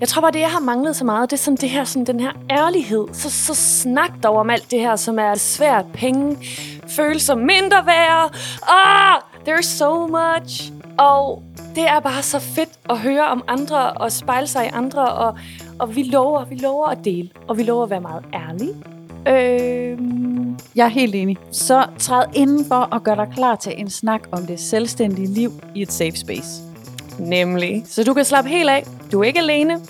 Jeg tror bare, det jeg har manglet så meget, det er sådan det her, sådan den her ærlighed. Så, så snak dog om alt det her, som er svært. Penge, følelser, mindre værd. Ah, there's so much. Og det er bare så fedt at høre om andre og spejle sig i andre. Og, og vi lover, vi lover at dele. Og vi lover at være meget ærlige. Øh, Jeg er helt enig. Så træd indenfor og gør dig klar til en snak om det selvstændige liv i et safe space nemlig. Så du kan slappe helt af. Du er ikke alene.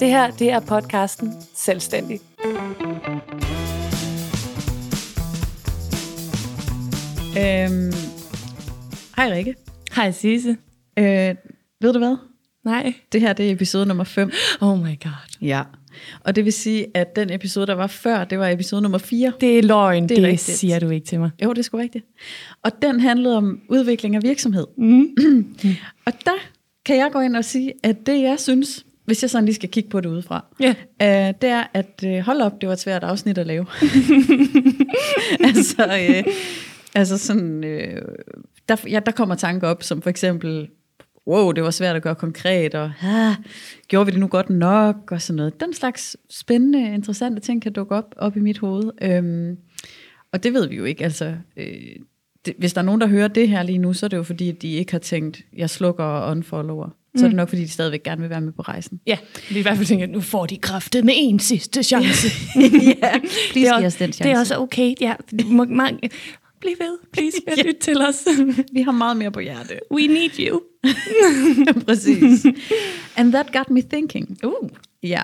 Det her, det er podcasten Selvstændig. Øhm, hej Rikke. Hej Sisse. Øh, ved du hvad? Nej. Det her det er episode nummer 5. Oh my god. Ja. Og det vil sige, at den episode, der var før, det var episode nummer 4. Det er løgn, Det er det rigtigt. siger du ikke til mig. Jo, det er sgu rigtigt. Og den handlede om udvikling af virksomhed. Mm. Og der kan jeg gå ind og sige, at det jeg synes, hvis jeg sådan lige skal kigge på det udefra, Ja. øh, det er, at øh, hold op, det var et svært afsnit at lave. altså, øh, altså sådan, øh, der, ja, der kommer tanker op, som for eksempel, wow, det var svært at gøre konkret, og ah, gjorde vi det nu godt nok, og sådan noget. Den slags spændende, interessante ting kan dukke op, op i mit hoved. Øhm, og det ved vi jo ikke, altså... Øh, det, hvis der er nogen, der hører det her lige nu, så er det jo fordi, at de ikke har tænkt, jeg slukker og unfollower. Så er det nok, fordi de stadigvæk gerne vil være med på rejsen. Ja, vi i hvert fald tænker, nu får de kraftet med en sidste chance. ja, det, please er, giv os den det er chance. også okay. Ja, må, man, bliv ved, please, ja. lyt til os. Vi har meget mere på hjerte. We need you. Præcis. And that got me thinking. Uh. Ja,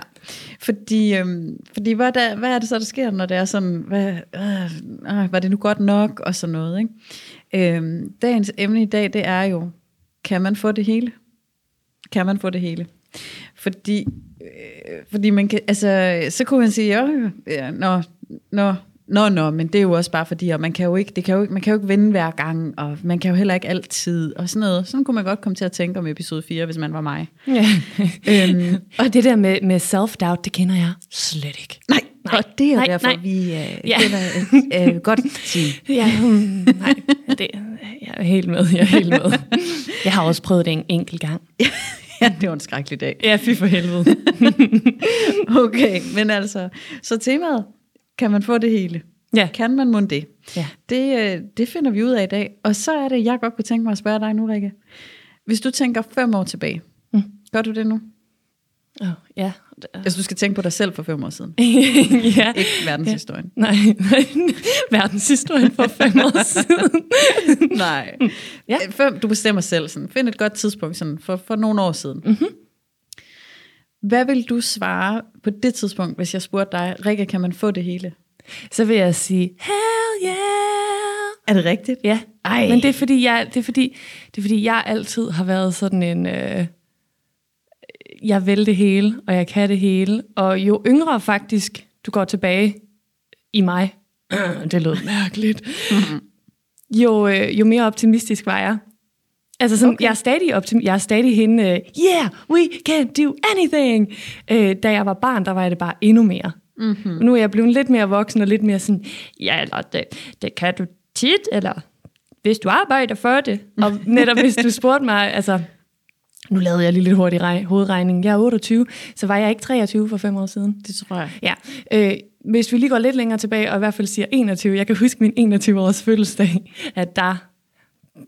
fordi, øhm, fordi hvad, der, hvad er det så, der sker, når det er sådan, hvad, øh, øh, var det nu godt nok, og sådan noget. Ikke? Øhm, dagens emne i dag, det er jo, kan man få det hele? Kan man få det hele? Fordi, øh, fordi man kan, altså, så kunne man sige, jo, øh, ja når, når nå, nå, men det er jo også bare fordi, og man kan jo ikke, det kan jo ikke, man kan jo ikke vinde hver gang, og man kan jo heller ikke altid, og sådan noget. Sådan kunne man godt komme til at tænke om episode 4, hvis man var mig. Ja. Øhm, Og det der med, med self-doubt, det kender jeg slet ikke. Nej, nej, og det er nej, derfor, nej. vi uh, Ja. er et uh, godt team. Ja, mm, nej, det, jeg er helt med, jeg er helt med. Jeg har også prøvet det en enkelt gang. ja, det var en skrækkelig dag. Ja, fy for helvede. Okay, men altså, så temaet, kan man få det hele? Ja. Kan man mon det? Ja. Det, øh, det finder vi ud af i dag. Og så er det, jeg godt kunne tænke mig at spørge dig nu, Rikke. Hvis du tænker fem år tilbage, Mm. gør du det nu? Oh, ja. Altså, du skal tænke på dig selv for fem år siden. ja. Ikke verdenshistorien. Nej, nej. Verdenshistorien for fem år siden. Nej. Ja. Fem, du bestemmer selv. Sådan. Find et godt tidspunkt sådan, for, for nogle år siden. Mm-hmm. Hvad vil du svare på det tidspunkt, hvis jeg spurgte dig, Rikke, kan man få det hele? Så vil jeg sige, hell yeah! Er det rigtigt? Ja, Ej. men det er, fordi jeg, det, er fordi, det er fordi, jeg altid har været sådan en... Øh, jeg vil det hele, og jeg kan det hele. Og jo yngre faktisk du går tilbage i mig, det lød mærkeligt, jo, øh, jo mere optimistisk var jeg. Altså sådan, okay. Jeg, er stadig optim- jeg er stadig hende, øh, yeah, we can do anything. Øh, da jeg var barn, der var jeg det bare endnu mere. Mm-hmm. Nu er jeg blevet lidt mere voksen og lidt mere sådan, ja, eller det, det kan du tit, eller hvis du arbejder for det. Og netop hvis du spurgte mig, altså, nu lavede jeg lige lidt hurtig rej- hovedregning. Jeg er 28, så var jeg ikke 23 for fem år siden. Det tror jeg. Ja, øh, hvis vi lige går lidt længere tilbage, og i hvert fald siger 21, jeg kan huske min 21-års fødselsdag, at der...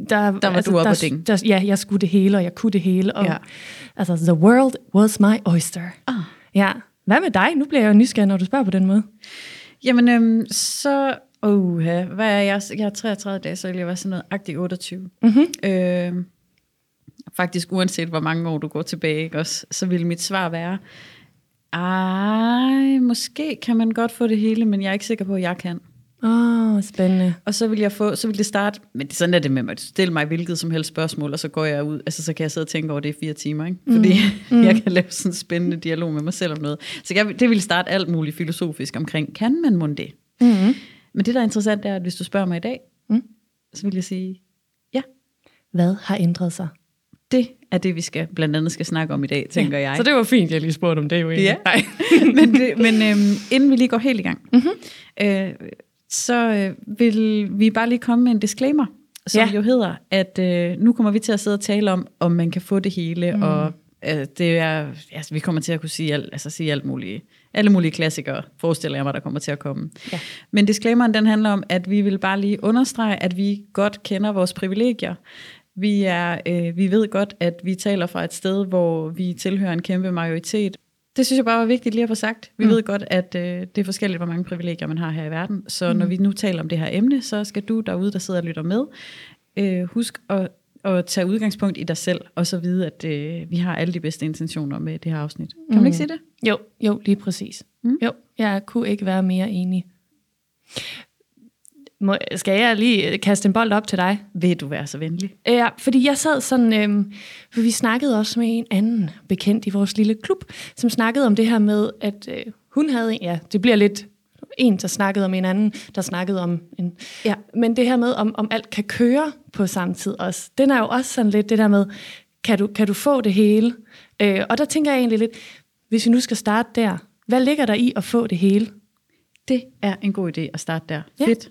Der, Der var du oppe der, der, Ja, jeg skulle det hele, og jeg kunne det hele. Og, Ja. Altså, the world was my oyster. Ah. Ja. Hvad med dig? Nu bliver jeg jo nysgerrig, når du spørger på den måde. Jamen, øhm, så... Uh, hvad er jeg? Jeg er 33 dage, så jeg være sådan noget agtig 28. Mm-hmm. Øhm, faktisk uanset hvor mange år du går tilbage, ikke også, så vil mit svar være, ej, måske kan man godt få det hele, men jeg er ikke sikker på, at jeg kan. Åh, oh, spændende. Og så vil jeg få, så vil det starte, men sådan er det med mig. Stil mig hvilket som helst spørgsmål, og så går jeg ud, altså så kan jeg sidde og tænke over det i fire timer, ikke? Fordi mm. jeg kan lave sådan en spændende dialog med mig selv om noget. Så jeg, det vil starte alt muligt filosofisk omkring, kan man mon det? Mm-hmm. Men det, der er interessant, er, at hvis du spørger mig i dag, Mm. så vil jeg sige, ja, Hvad har ændret sig? det er det, vi skal blandt andet skal snakke om i dag, tænker jeg. Så det var fint, jeg lige spurgte om det jo egentlig. Ja. Men det, men øhm, inden vi lige går helt i gang, Mhm. mm-hmm. øh, så øh, vil vi bare lige komme med en disclaimer, som Ja. jo hedder, at øh, nu kommer vi til at sidde og tale om, om man kan få det hele, mm. og øh, det er, altså, vi kommer til at kunne sige, alt, altså, sige alt muligt, alle mulige klassikere, forestiller jeg mig, der kommer til at komme. Ja. Men disclaimeren, den handler om, at vi vil bare lige understrege, at vi godt kender vores privilegier. Vi, er, øh, vi ved godt, at vi taler fra et sted, hvor vi tilhører en kæmpe majoritet. Det synes jeg bare var vigtigt lige at få sagt. Vi mm. ved godt, at øh, det er forskelligt, hvor mange privilegier man har her i verden. Så mm. når vi nu taler om det her emne, så skal du derude, der sidder og lytter med, øh, husk at, at tage udgangspunkt i dig selv, og så vide, at øh, vi har alle de bedste intentioner med det her afsnit. Kan mm. man ikke sige det? Jo, jo, lige præcis. Mm. Jo, jeg kunne ikke være mere enig. Må, skal jeg lige kaste en bold op til dig? Vil du være så venlig? Ja, fordi jeg sad sådan, øhm, for vi snakkede også med en anden bekendt i vores lille klub, som snakkede om det her med, at øh, hun havde, ja, det bliver lidt en, der snakkede om en anden, der snakkede om en. Ja. Men det her med, om, om alt kan køre på samme tid også, den er jo også sådan lidt det der med, kan du, kan du få det hele? Øh, og der tænker jeg egentlig lidt, hvis vi nu skal starte der, hvad ligger der i at få det hele? Det er en god idé at starte der. Ja. Fedt.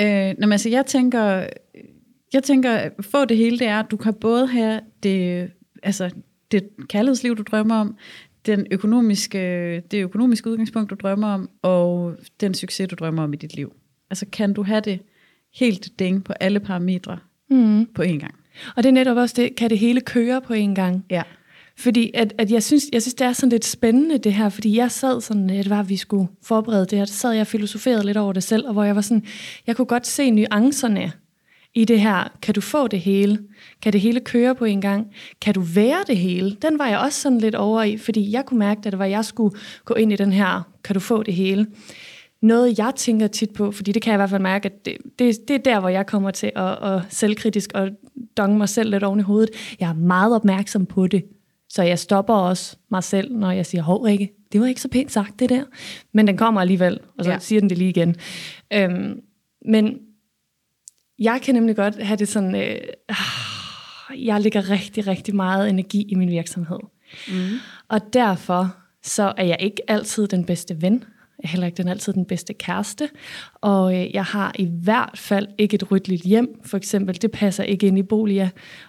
Øh, når man, altså, jeg tænker, jeg tænker, få det hele, det er, at du kan både have det, altså, det kærlighedsliv, du drømmer om, den økonomiske, det økonomiske udgangspunkt, du drømmer om, og den succes, du drømmer om i dit liv. Altså, kan du have det helt ding på alle parametre mm. på én gang? Og det er netop også det, kan det hele køre på én gang? Ja. Fordi at, at jeg, synes, jeg synes, det er sådan lidt spændende det her, fordi jeg sad sådan, at det var, at vi skulle forberede det her, så sad jeg og filosoferede lidt over det selv, og hvor jeg var sådan, jeg kunne godt se nuancerne i det her. Kan du få det hele? Kan det hele køre på en gang? Kan du være det hele? Den var jeg også sådan lidt over i, fordi jeg kunne mærke, at det var, jeg skulle gå ind i den her, kan du få det hele? Noget, jeg tænker tit på, fordi det kan jeg i hvert fald mærke, at det, det, det er der, hvor jeg kommer til at, at selvkritisk og donge mig selv lidt oven i hovedet. Jeg er meget opmærksom på det. Så jeg stopper også mig selv, når jeg siger, hov Rikke, det var ikke så pænt sagt, det der. Men den kommer alligevel, og så ja. siger den det lige igen. Øhm, men jeg kan nemlig godt have det sådan, øh, jeg lægger rigtig, rigtig meget energi i min virksomhed. Mm. Og derfor så er jeg ikke altid den bedste ven er heller ikke den altid den bedste kæreste, og øh, jeg har i hvert fald ikke et ryddeligt hjem, for eksempel. Det passer ikke ind i boliger.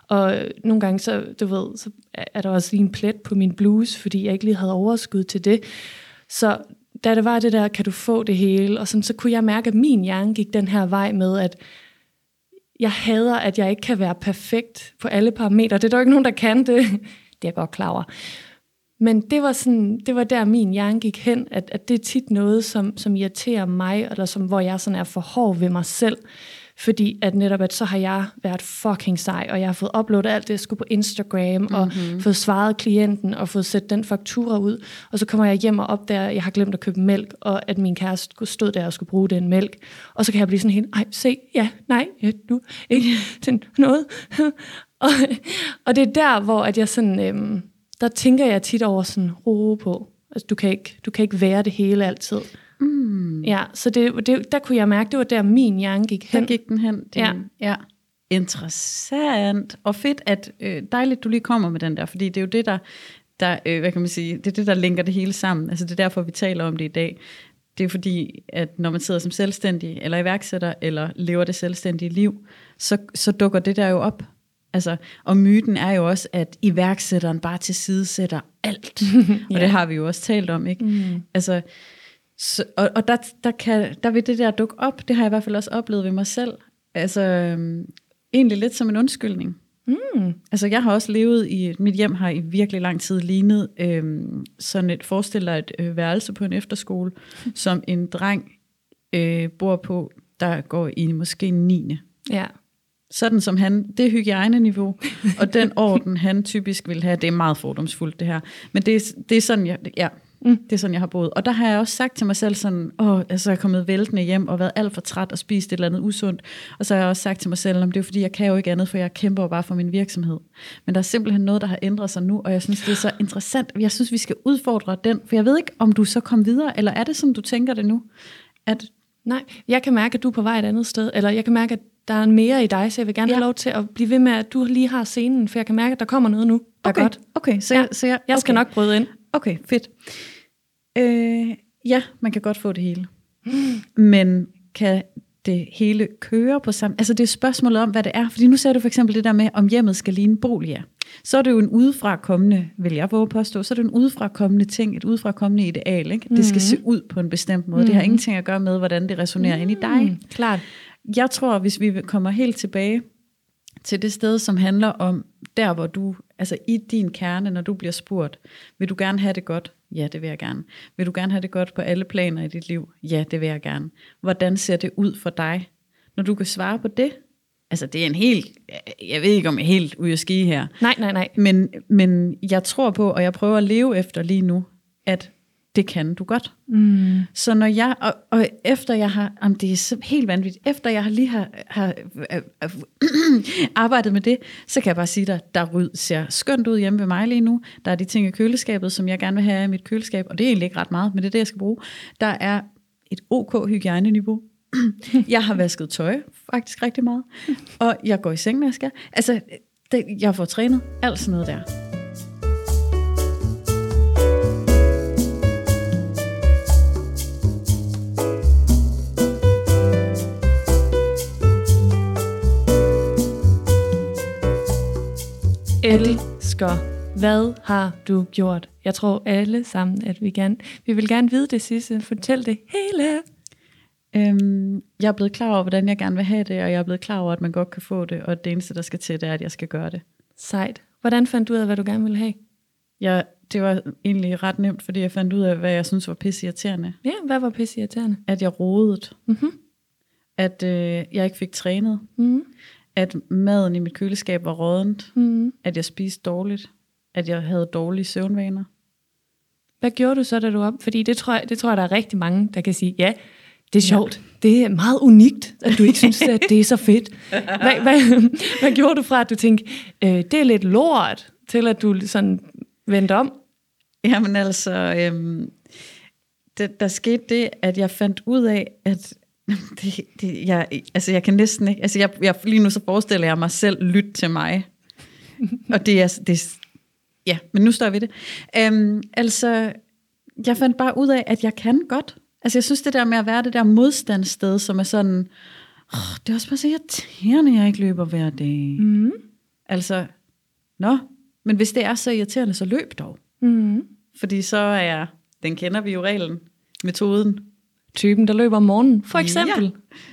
Og øh, nogle gange, så, du ved, så er der også lige en plet på min bluse, fordi jeg ikke lige havde overskud til det. Så da det var det der, kan du få det hele, og sådan, så kunne jeg mærke, at min hjerne gik den her vej med, at jeg hader, at jeg ikke kan være perfekt på alle parametre. Det er der jo ikke nogen, der kan det. Det er jeg godt klar over. Men det var, sådan, det var der, min hjerne gik hen, at, at det er tit noget, som, som irriterer mig, eller som, hvor jeg sådan er for hård ved mig selv. Fordi at netop, at så har jeg været fucking sej, og jeg har fået uploadet alt det, jeg skulle på Instagram, mm-hmm. og mhm. fået svaret klienten, og fået sat den faktura ud. Og så kommer jeg hjem og opdager, at jeg har glemt at købe mælk, og at min kæreste stod der og skulle bruge den mælk. Og så kan jeg blive sådan helt, ej, se, ja, nej, ja, du, ikke til noget. og, og det er der, hvor at jeg sådan... Øhm, der tænker jeg tit over sådan ro på. Altså, du kan ikke, du kan ikke være det hele altid. Mm. Ja, så det, det, der kunne jeg mærke, det var der min hjerne gik hen. Der gik den hen. Den, ja. ja. Interessant. Og fedt, at øh, dejligt, du lige kommer med den der, fordi det er jo det, der, der øh, hvad kan man sige, det er det, der linker det hele sammen. Altså det er derfor, vi taler om det i dag. Det er fordi, at når man sidder som selvstændig, eller iværksætter, eller lever det selvstændige liv, så, så dukker det der jo op. Altså, og myten er jo også, at iværksætteren bare tilsidesætter alt. ja. Og det har vi jo også talt om, ikke? Mm. Altså, så, og, og der, der, kan, der vil det der dukke op, det har jeg i hvert fald også oplevet ved mig selv. Altså, øhm, egentlig lidt som en undskyldning. Mm. Altså, jeg har også levet i, mit hjem har i virkelig lang tid lignet øhm, sådan et, forestiller et øh, værelse på en efterskole, som en dreng øh, bor på, der går i måske 9. Ja sådan som han, det hygiejneniveau, og den orden, han typisk vil have, det er meget fordomsfuldt det her. Men det, er, det er sådan, jeg, ja, mm. det er sådan, jeg har boet. Og der har jeg også sagt til mig selv sådan, åh, altså jeg er kommet væltende hjem og været alt for træt og spist et eller andet usundt. Og så har jeg også sagt til mig selv, om det er fordi, jeg kan jo ikke andet, for jeg kæmper jo bare for min virksomhed. Men der er simpelthen noget, der har ændret sig nu, og jeg synes, det er så interessant. Jeg synes, vi skal udfordre den, for jeg ved ikke, om du så kom videre, eller er det, som du tænker det nu? At Nej, jeg kan mærke, at du er på vej et andet sted, eller jeg kan mærke, at der er mere i dig, så jeg vil gerne ja. have lov til at blive ved med, at du lige har scenen, for jeg kan mærke, at der kommer noget nu, der okay. er godt. Okay, så, ja. jeg, så jeg, jeg skal okay. nok bryde ind. Okay, fedt. Øh, ja, man kan godt få det hele. Men kan det hele kører på samme... Altså det er spørgsmålet om, hvad det er. Fordi nu ser du for eksempel det der med, om hjemmet skal ligne boliger. Så er det jo en udefrakommende, vil jeg våge påstå, så er det en udefrakommende ting, et udefrakommende ideal. Ikke? Det skal se ud på en bestemt måde. Det har ingenting at gøre med, hvordan det resonerer mm. ind i dig. Klart. Jeg tror, hvis vi kommer helt tilbage til det sted, som handler om der, hvor du, altså i din kerne, når du bliver spurgt, vil du gerne have det godt? Ja, det vil jeg gerne. Vil du gerne have det godt på alle planer i dit liv? Ja, det vil jeg gerne. Hvordan ser det ud for dig? Når du kan svare på det, altså det er en helt, jeg ved ikke om jeg er helt ude at ski her. Nej, nej, nej. Men, men jeg tror på, og jeg prøver at leve efter lige nu, at det kan du godt. Mm. Så når jeg, og, og efter jeg har, om det er helt vanvittigt, efter jeg har lige har, har øh, øh, arbejdet med det, så kan jeg bare sige dig, der ryd ser skønt ud hjemme ved mig lige nu. Der er de ting i køleskabet, som jeg gerne vil have i mit køleskab, og det er egentlig ikke ret meget, men det er det, jeg skal bruge. Der er et OK hygiejneniveau. jeg har vasket tøj faktisk rigtig meget, og jeg går i seng, når jeg skal. Altså, det, jeg får trænet alt sådan noget der. Elsker. Hvad har du gjort? Jeg tror alle sammen, at vi gerne, vi vil gerne vide det sidste. Fortæl det hele. Øhm, jeg er blevet klar over, hvordan jeg gerne vil have det, og jeg er blevet klar over, at man godt kan få det, og det eneste, der skal til, det er, at jeg skal gøre det. Sejt. Hvordan fandt du ud af, hvad du gerne ville have? Ja, det var egentlig ret nemt, fordi jeg fandt ud af, hvad jeg synes var pisse irriterende. Ja, hvad var pisse irriterende? At jeg rodede. Mm-hmm. At øh, jeg ikke fik trænet. Mm-hmm. At maden i mit køleskab var rådent. Mm-hmm. At jeg spiste dårligt. At jeg havde dårlige søvnvaner. Hvad gjorde du så, da du op? Fordi det tror, jeg, det tror jeg, der er rigtig mange, der kan sige, ja, det er sjovt. Ja. Det er meget unikt, at du ikke synes, at det er så fedt. Hvad, hvad, hvad gjorde du fra, at du tænkte, øh, det er lidt lort, til at du sådan vendte om? Jamen altså, øhm, det, der skete det, at jeg fandt ud af, at det, det, jeg, altså jeg kan næsten ikke, altså jeg, jeg, lige nu så forestiller jeg mig selv lytte til mig. Og det er, det ja, men nu står vi det. Øhm, altså, jeg fandt bare ud af, at jeg kan godt. Altså jeg synes det der med at være det der modstandssted, som er sådan, oh, det er også bare så irriterende, at jeg ikke løber hver dag. Mm. Altså, nå, men hvis det er så irriterende, så løb dog. Mm. Fordi så er den kender vi jo reglen, metoden. Typen, der løber om morgenen, for eksempel. Ja.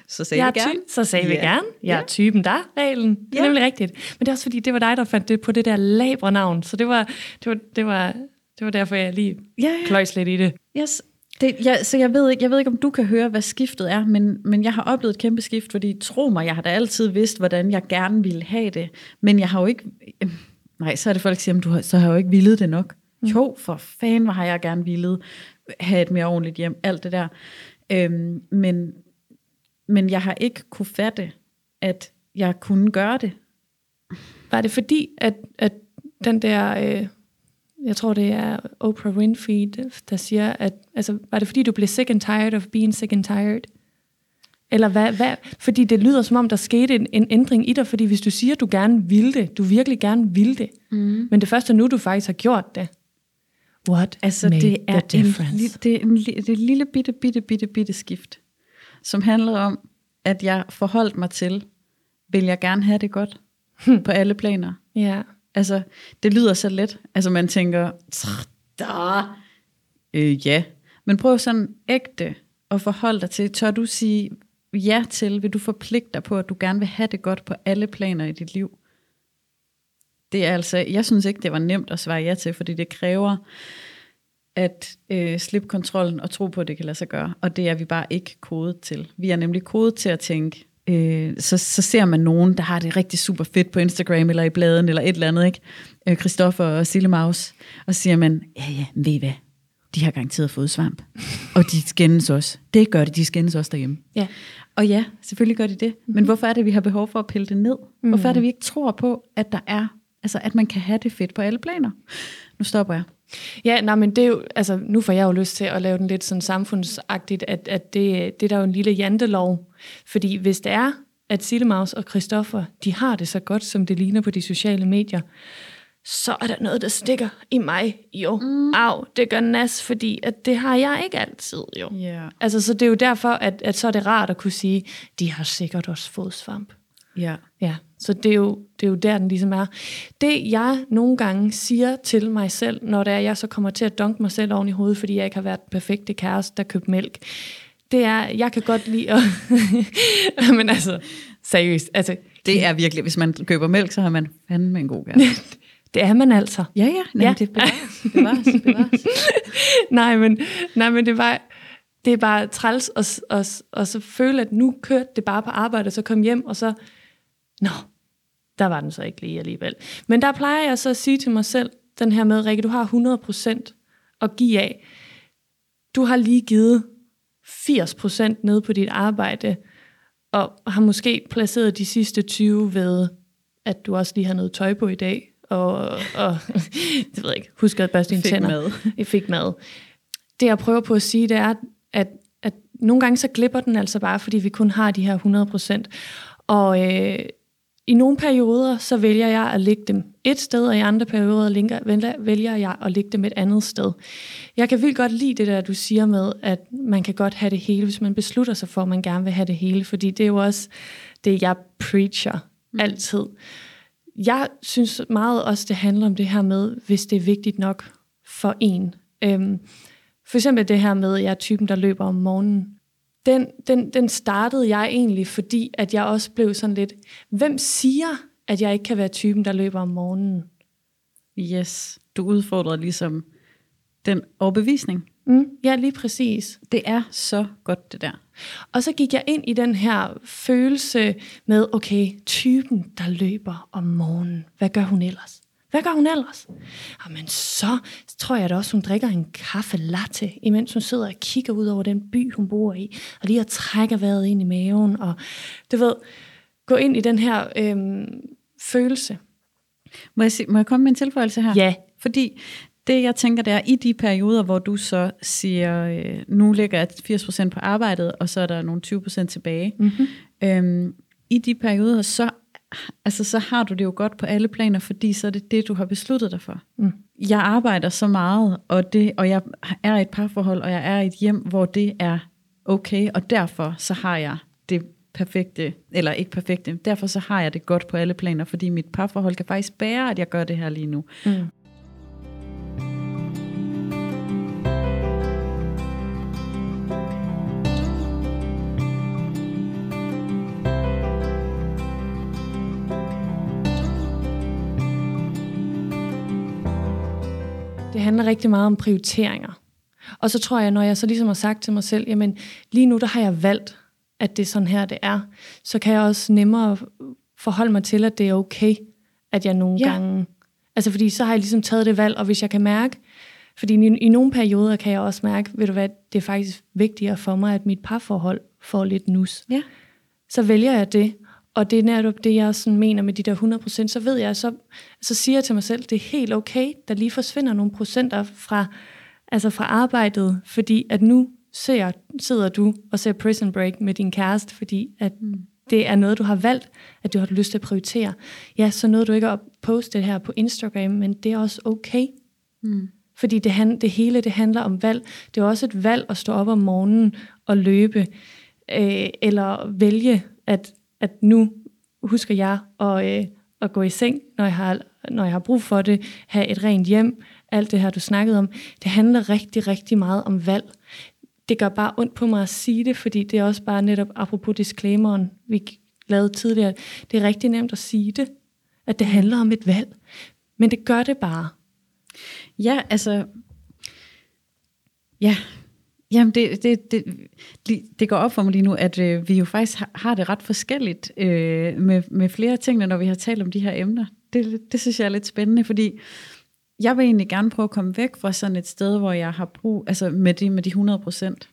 Så sagde jeg vi er gerne. så sagde vi Ja. gerne. Jeg er typen der, reglen. Det er Ja. nemlig rigtigt. Men det er også fordi, det var dig, der fandt det på det der labre navn. Så det var, det var, det var, det var derfor, jeg lige Ja, ja. kløjs lidt i det. Yes. Det, jeg, så jeg ved, ikke, jeg ved ikke, om du kan høre, hvad skiftet er, men, men jeg har oplevet et kæmpe skift, fordi tro mig, jeg har da altid vidst, hvordan jeg gerne ville have det. Men jeg har jo ikke... øh, Nej, så er det folk, der siger, "Men du har, så har jeg jo ikke villet det nok. Mm. Jo, for fanden, hvor har jeg gerne villet have et mere ordentligt hjem, alt det der. Øhm, men, men jeg har ikke kunne fatte, at jeg kunne gøre det. Var det fordi, at, at den der, øh, jeg tror det er Oprah Winfrey, der siger, at, altså, var det fordi, du blev sick and tired of being sick and tired? Eller hvad, hvad? Fordi det lyder som om, der skete en, en ændring i dig, fordi hvis du siger, du gerne vil det, du virkelig gerne vil det, Mm. men det første nu, du faktisk har gjort det. What Altså, made det er, the en, difference? li- det, er en, det er et lille bitte, bitte, bitte, bitte skift, som handler om, at jeg forholdt mig til, vil jeg gerne have det godt på alle planer. Ja. Altså, det lyder så let. Altså, man tænker, da, øh, ja. Men prøv sådan ægte at forholde dig til, tør du sige ja til, vil du forpligte dig på, at du gerne vil have det godt på alle planer i dit liv? Det er altså, jeg synes ikke, det var nemt at svare ja til, fordi det kræver at øh, slippe kontrollen og tro på, at det kan lade sig gøre. Og det er vi bare ikke kodet til. Vi er nemlig kodet til at tænke, øh, så, så ser man nogen, der har det rigtig super fedt på Instagram eller i bladen eller et eller andet, ikke? Øh, Christoffer og Sille Maus. Og siger man, ja ja, ved I hvad? De har garanteret fået svamp. Og de skændes også. Det gør de, de skændes også derhjemme. Ja. Og ja, selvfølgelig gør de det. Men hvorfor er det, vi har behov for at pille det ned? Hvorfor er det, vi ikke tror på, at der er, altså at man kan have det fedt på alle planer? Nu stopper jeg. Ja, nej, men det er jo, altså, nu får jeg jo lyst til at lave den lidt sådan samfundsagtigt, at, at det, det er der jo en lille jantelov. Fordi hvis det er, at Sillemaus og Christoffer, de har det så godt, som det ligner på de sociale medier, så er der noget, der stikker i mig. Jo, mm. au, det gør nas, fordi at det har jeg ikke altid. Jo. Ja. Altså, så det er jo derfor, at, at så er det rart at kunne sige, de har sikkert også fået svamp. Ja. Ja, så det er, jo, det er jo der, den ligesom er. Det, jeg nogle gange siger til mig selv, når det er, jeg så kommer til at dunke mig selv oven i hovedet, fordi jeg ikke har været den perfekte kæreste, der købte mælk, det er, jeg kan godt lide at... Men altså, seriøst. Altså, Det er virkelig, hvis man køber mælk, så har man fandme en god kæreste. det er man altså. Ja, ja, nej, Ja. det bevares, bevares, bevares. nej, men, nej, men det var... Det er bare træls at, at, at så føle, at nu kørte det bare på arbejde, og så kom hjem, og så... Nå, der var den så ikke lige alligevel. Men der plejer jeg så at sige til mig selv, den her med, Rikke, du har 100% at give af. Du har lige givet 80% ned på dit arbejde, og har måske placeret de sidste 20 ved, at du også lige har noget tøj på i dag, og, og det ved jeg ikke, husk at børste dine Fik tænder. mad. Jeg fik mad. Det jeg prøver på at sige, det er, at, at nogle gange så glipper den altså bare, fordi vi kun har de her 100%. Og øh, i nogle perioder, så vælger jeg at lægge dem et sted, og i andre perioder vælger, jeg at lægge dem et andet sted. Jeg kan vildt godt lide det der, du siger med, at man kan godt have det hele, hvis man beslutter sig for, at man gerne vil have det hele, fordi det er jo også det, jeg preacher altid. Jeg synes meget også, det handler om det her med, hvis det er vigtigt nok for en. Øhm, for eksempel det her med, at jeg er typen, der løber om morgenen. Den, den, den startede jeg egentlig, fordi at jeg også blev sådan lidt, hvem siger, at jeg ikke kan være typen, der løber om morgenen? Yes, du udfordrer ligesom den overbevisning. Mm, ja, lige præcis. Det er så godt, det der. Og så gik jeg ind i den her følelse med, okay, typen, der løber om morgenen, hvad gør hun ellers? Hvad gør hun ellers? Jamen så tror jeg da også, hun drikker en kaffe latte, imens hun sidder og kigger ud over den by, hun bor i, og lige at trækker vejret ind i maven, og du ved, gå ind i den her øhm, følelse. Må jeg, sige, må jeg komme med en tilføjelse her? Ja. Fordi det, jeg tænker, det er i de perioder, hvor du så siger, øh, nu lægger jeg 80% på arbejdet, og så er der nogle 20% tilbage. Mm-hmm. Øhm, I de perioder, så, altså, så har du det jo godt på alle planer, fordi så er det det, du har besluttet dig for. Mm. Jeg arbejder så meget, og, det, og jeg er i et parforhold, og jeg er i et hjem, hvor det er okay, og derfor så har jeg det perfekte, eller ikke perfekte, derfor så har jeg det godt på alle planer, fordi mit parforhold kan faktisk bære, at jeg gør det her lige nu. Mm. Det handler rigtig meget om prioriteringer. Og så tror jeg, når jeg så ligesom har sagt til mig selv, jamen lige nu der har jeg valgt, at det er sådan her, det er, så kan jeg også nemmere forholde mig til, at det er okay, at jeg nogle Ja. gange... Altså fordi så har jeg ligesom taget det valg, og hvis jeg kan mærke, fordi i, i nogle perioder kan jeg også mærke, ved du hvad, det er faktisk vigtigere for mig, at mit parforhold får lidt nus. Ja. Så vælger jeg det, og det er netop det, jeg sådan mener med de der 100%, så ved jeg, så, så siger jeg til mig selv, det er helt okay, der lige forsvinder nogle procenter fra, altså fra arbejdet, fordi at nu ser, sidder du og ser Prison Break med din kæreste, fordi at mm. det er noget, du har valgt, at du har lyst til at prioritere. Ja, så nåede du ikke at poste det her på Instagram, men det er også okay. Mm. Fordi det, han, det hele det handler om valg. Det er også et valg at stå op om morgenen og løbe, øh, eller vælge, at, at nu husker jeg at, øh, at gå i seng, når jeg, har, når jeg har brug for det, have et rent hjem, alt det her, du snakkede om. Det handler rigtig, rigtig meget om valg. Det gør bare ondt på mig at sige det, fordi det er også bare netop, apropos disclaimeren, vi lavede tidligere, det er rigtig nemt at sige det, at det handler om et valg. Men det gør det bare. Ja, altså... Ja, Jamen, det, det, det, det går op for mig lige nu, at øh, vi jo faktisk har, har det ret forskelligt øh, med, med flere ting, når vi har talt om de her emner. Det, det synes jeg er lidt spændende, fordi jeg vil egentlig gerne prøve at komme væk fra sådan et sted, hvor jeg har brug, altså med de, med de 100 procent.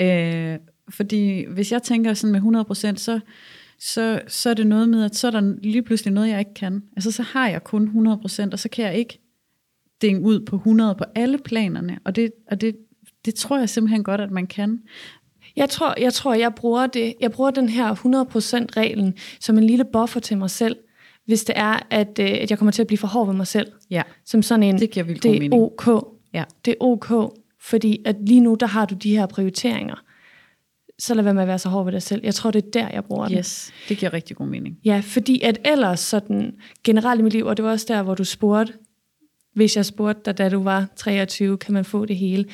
Øh, fordi hvis jeg tænker sådan med 100 procent, så, så, så er det noget med, at så er der lige pludselig noget, jeg ikke kan. Altså så har jeg kun 100 procent, og så kan jeg ikke ding ud på 100 på alle planerne. Og det, og det, det tror jeg simpelthen godt, at man kan. Jeg tror, jeg tror, jeg bruger det. Jeg bruger den her 100% reglen som en lille buffer til mig selv. hvis det er, at, øh, at jeg kommer til at blive for hård ved mig selv. Ja. Som sådan en, Det giver det er mening. ok. Ja. Det er ok, fordi at lige nu, der har du de her prioriteringer. Så lad være med at være så hård ved dig selv. Jeg tror, det er der, jeg bruger den. Yes, det giver rigtig god mening. Ja, fordi at ellers sådan generelt i mit liv, og det var også der, hvor du spurgte, hvis jeg spurgte dig, da du var 23, kan man få det hele?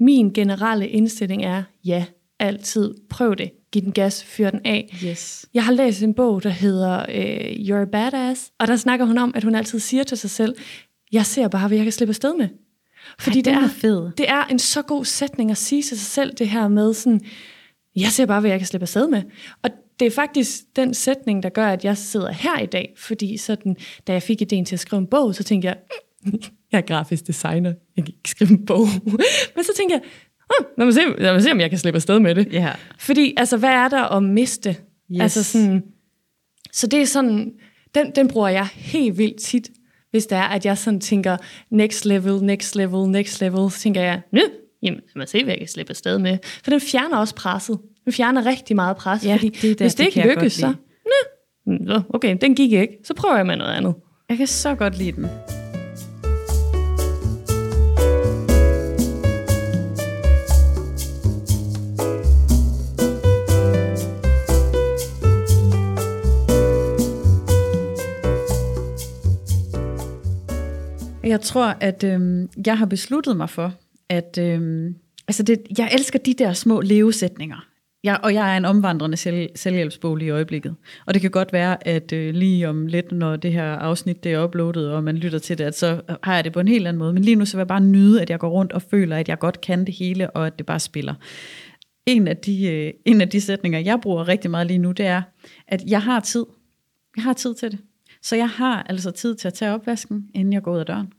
Min generelle indstilling er, ja, altid prøv det. Giv den gas, fyr den af. Yes. Jeg har læst en bog, der hedder øh, You're a Badass, og der snakker hun om, at hun altid siger til sig selv, jeg ser bare, hvad jeg kan slippe afsted med. Fordi Ej, det, er, er fed. det er en så god sætning at sige til sig selv, det her med sådan, jeg ser bare, hvad jeg kan slippe afsted med. Og det er faktisk den sætning, der gør, at jeg sidder her i dag, fordi sådan, da jeg fik ideen til at skrive en bog, så tænkte jeg, jeg er grafisk designer, jeg kan ikke skrive en bog. Men så tænkte jeg, "Hm, lad mig, se, lad mig se, om jeg kan slippe afsted med det. Ja. Fordi, altså, hvad er der at miste? Yes. Altså sådan, så det er sådan, den, den bruger jeg helt vildt tit, hvis det er, at jeg sådan tænker, next level, next level, next level, så tænker jeg, Nø, jamen, lad mig se, hvad jeg kan slippe afsted med. For den fjerner også presset. Den fjerner rigtig meget pres, Ja, fordi det er det, hvis det det ikke lykkes, så, så, okay, den gik ikke, så prøver jeg med noget andet. Jeg kan så godt lide den. Jeg tror, at øhm, jeg har besluttet mig for, at øhm, altså det, jeg elsker de der små levesætninger. Jeg, og jeg er en omvandrende selv, selvhjælpsbolig i øjeblikket. Og det kan godt være, at øh, lige om lidt, når det her afsnit det er uploadet, og man lytter til det, at så har jeg det på en helt anden måde. Men lige nu så vil jeg bare nyde, at jeg går rundt og føler, at jeg godt kan det hele, og at det bare spiller. En af de, øh, en af de sætninger, jeg bruger rigtig meget lige nu, det er, at jeg har tid. Jeg har tid til det. Så jeg har altså tid til at tage opvasken, inden jeg går ud af døren.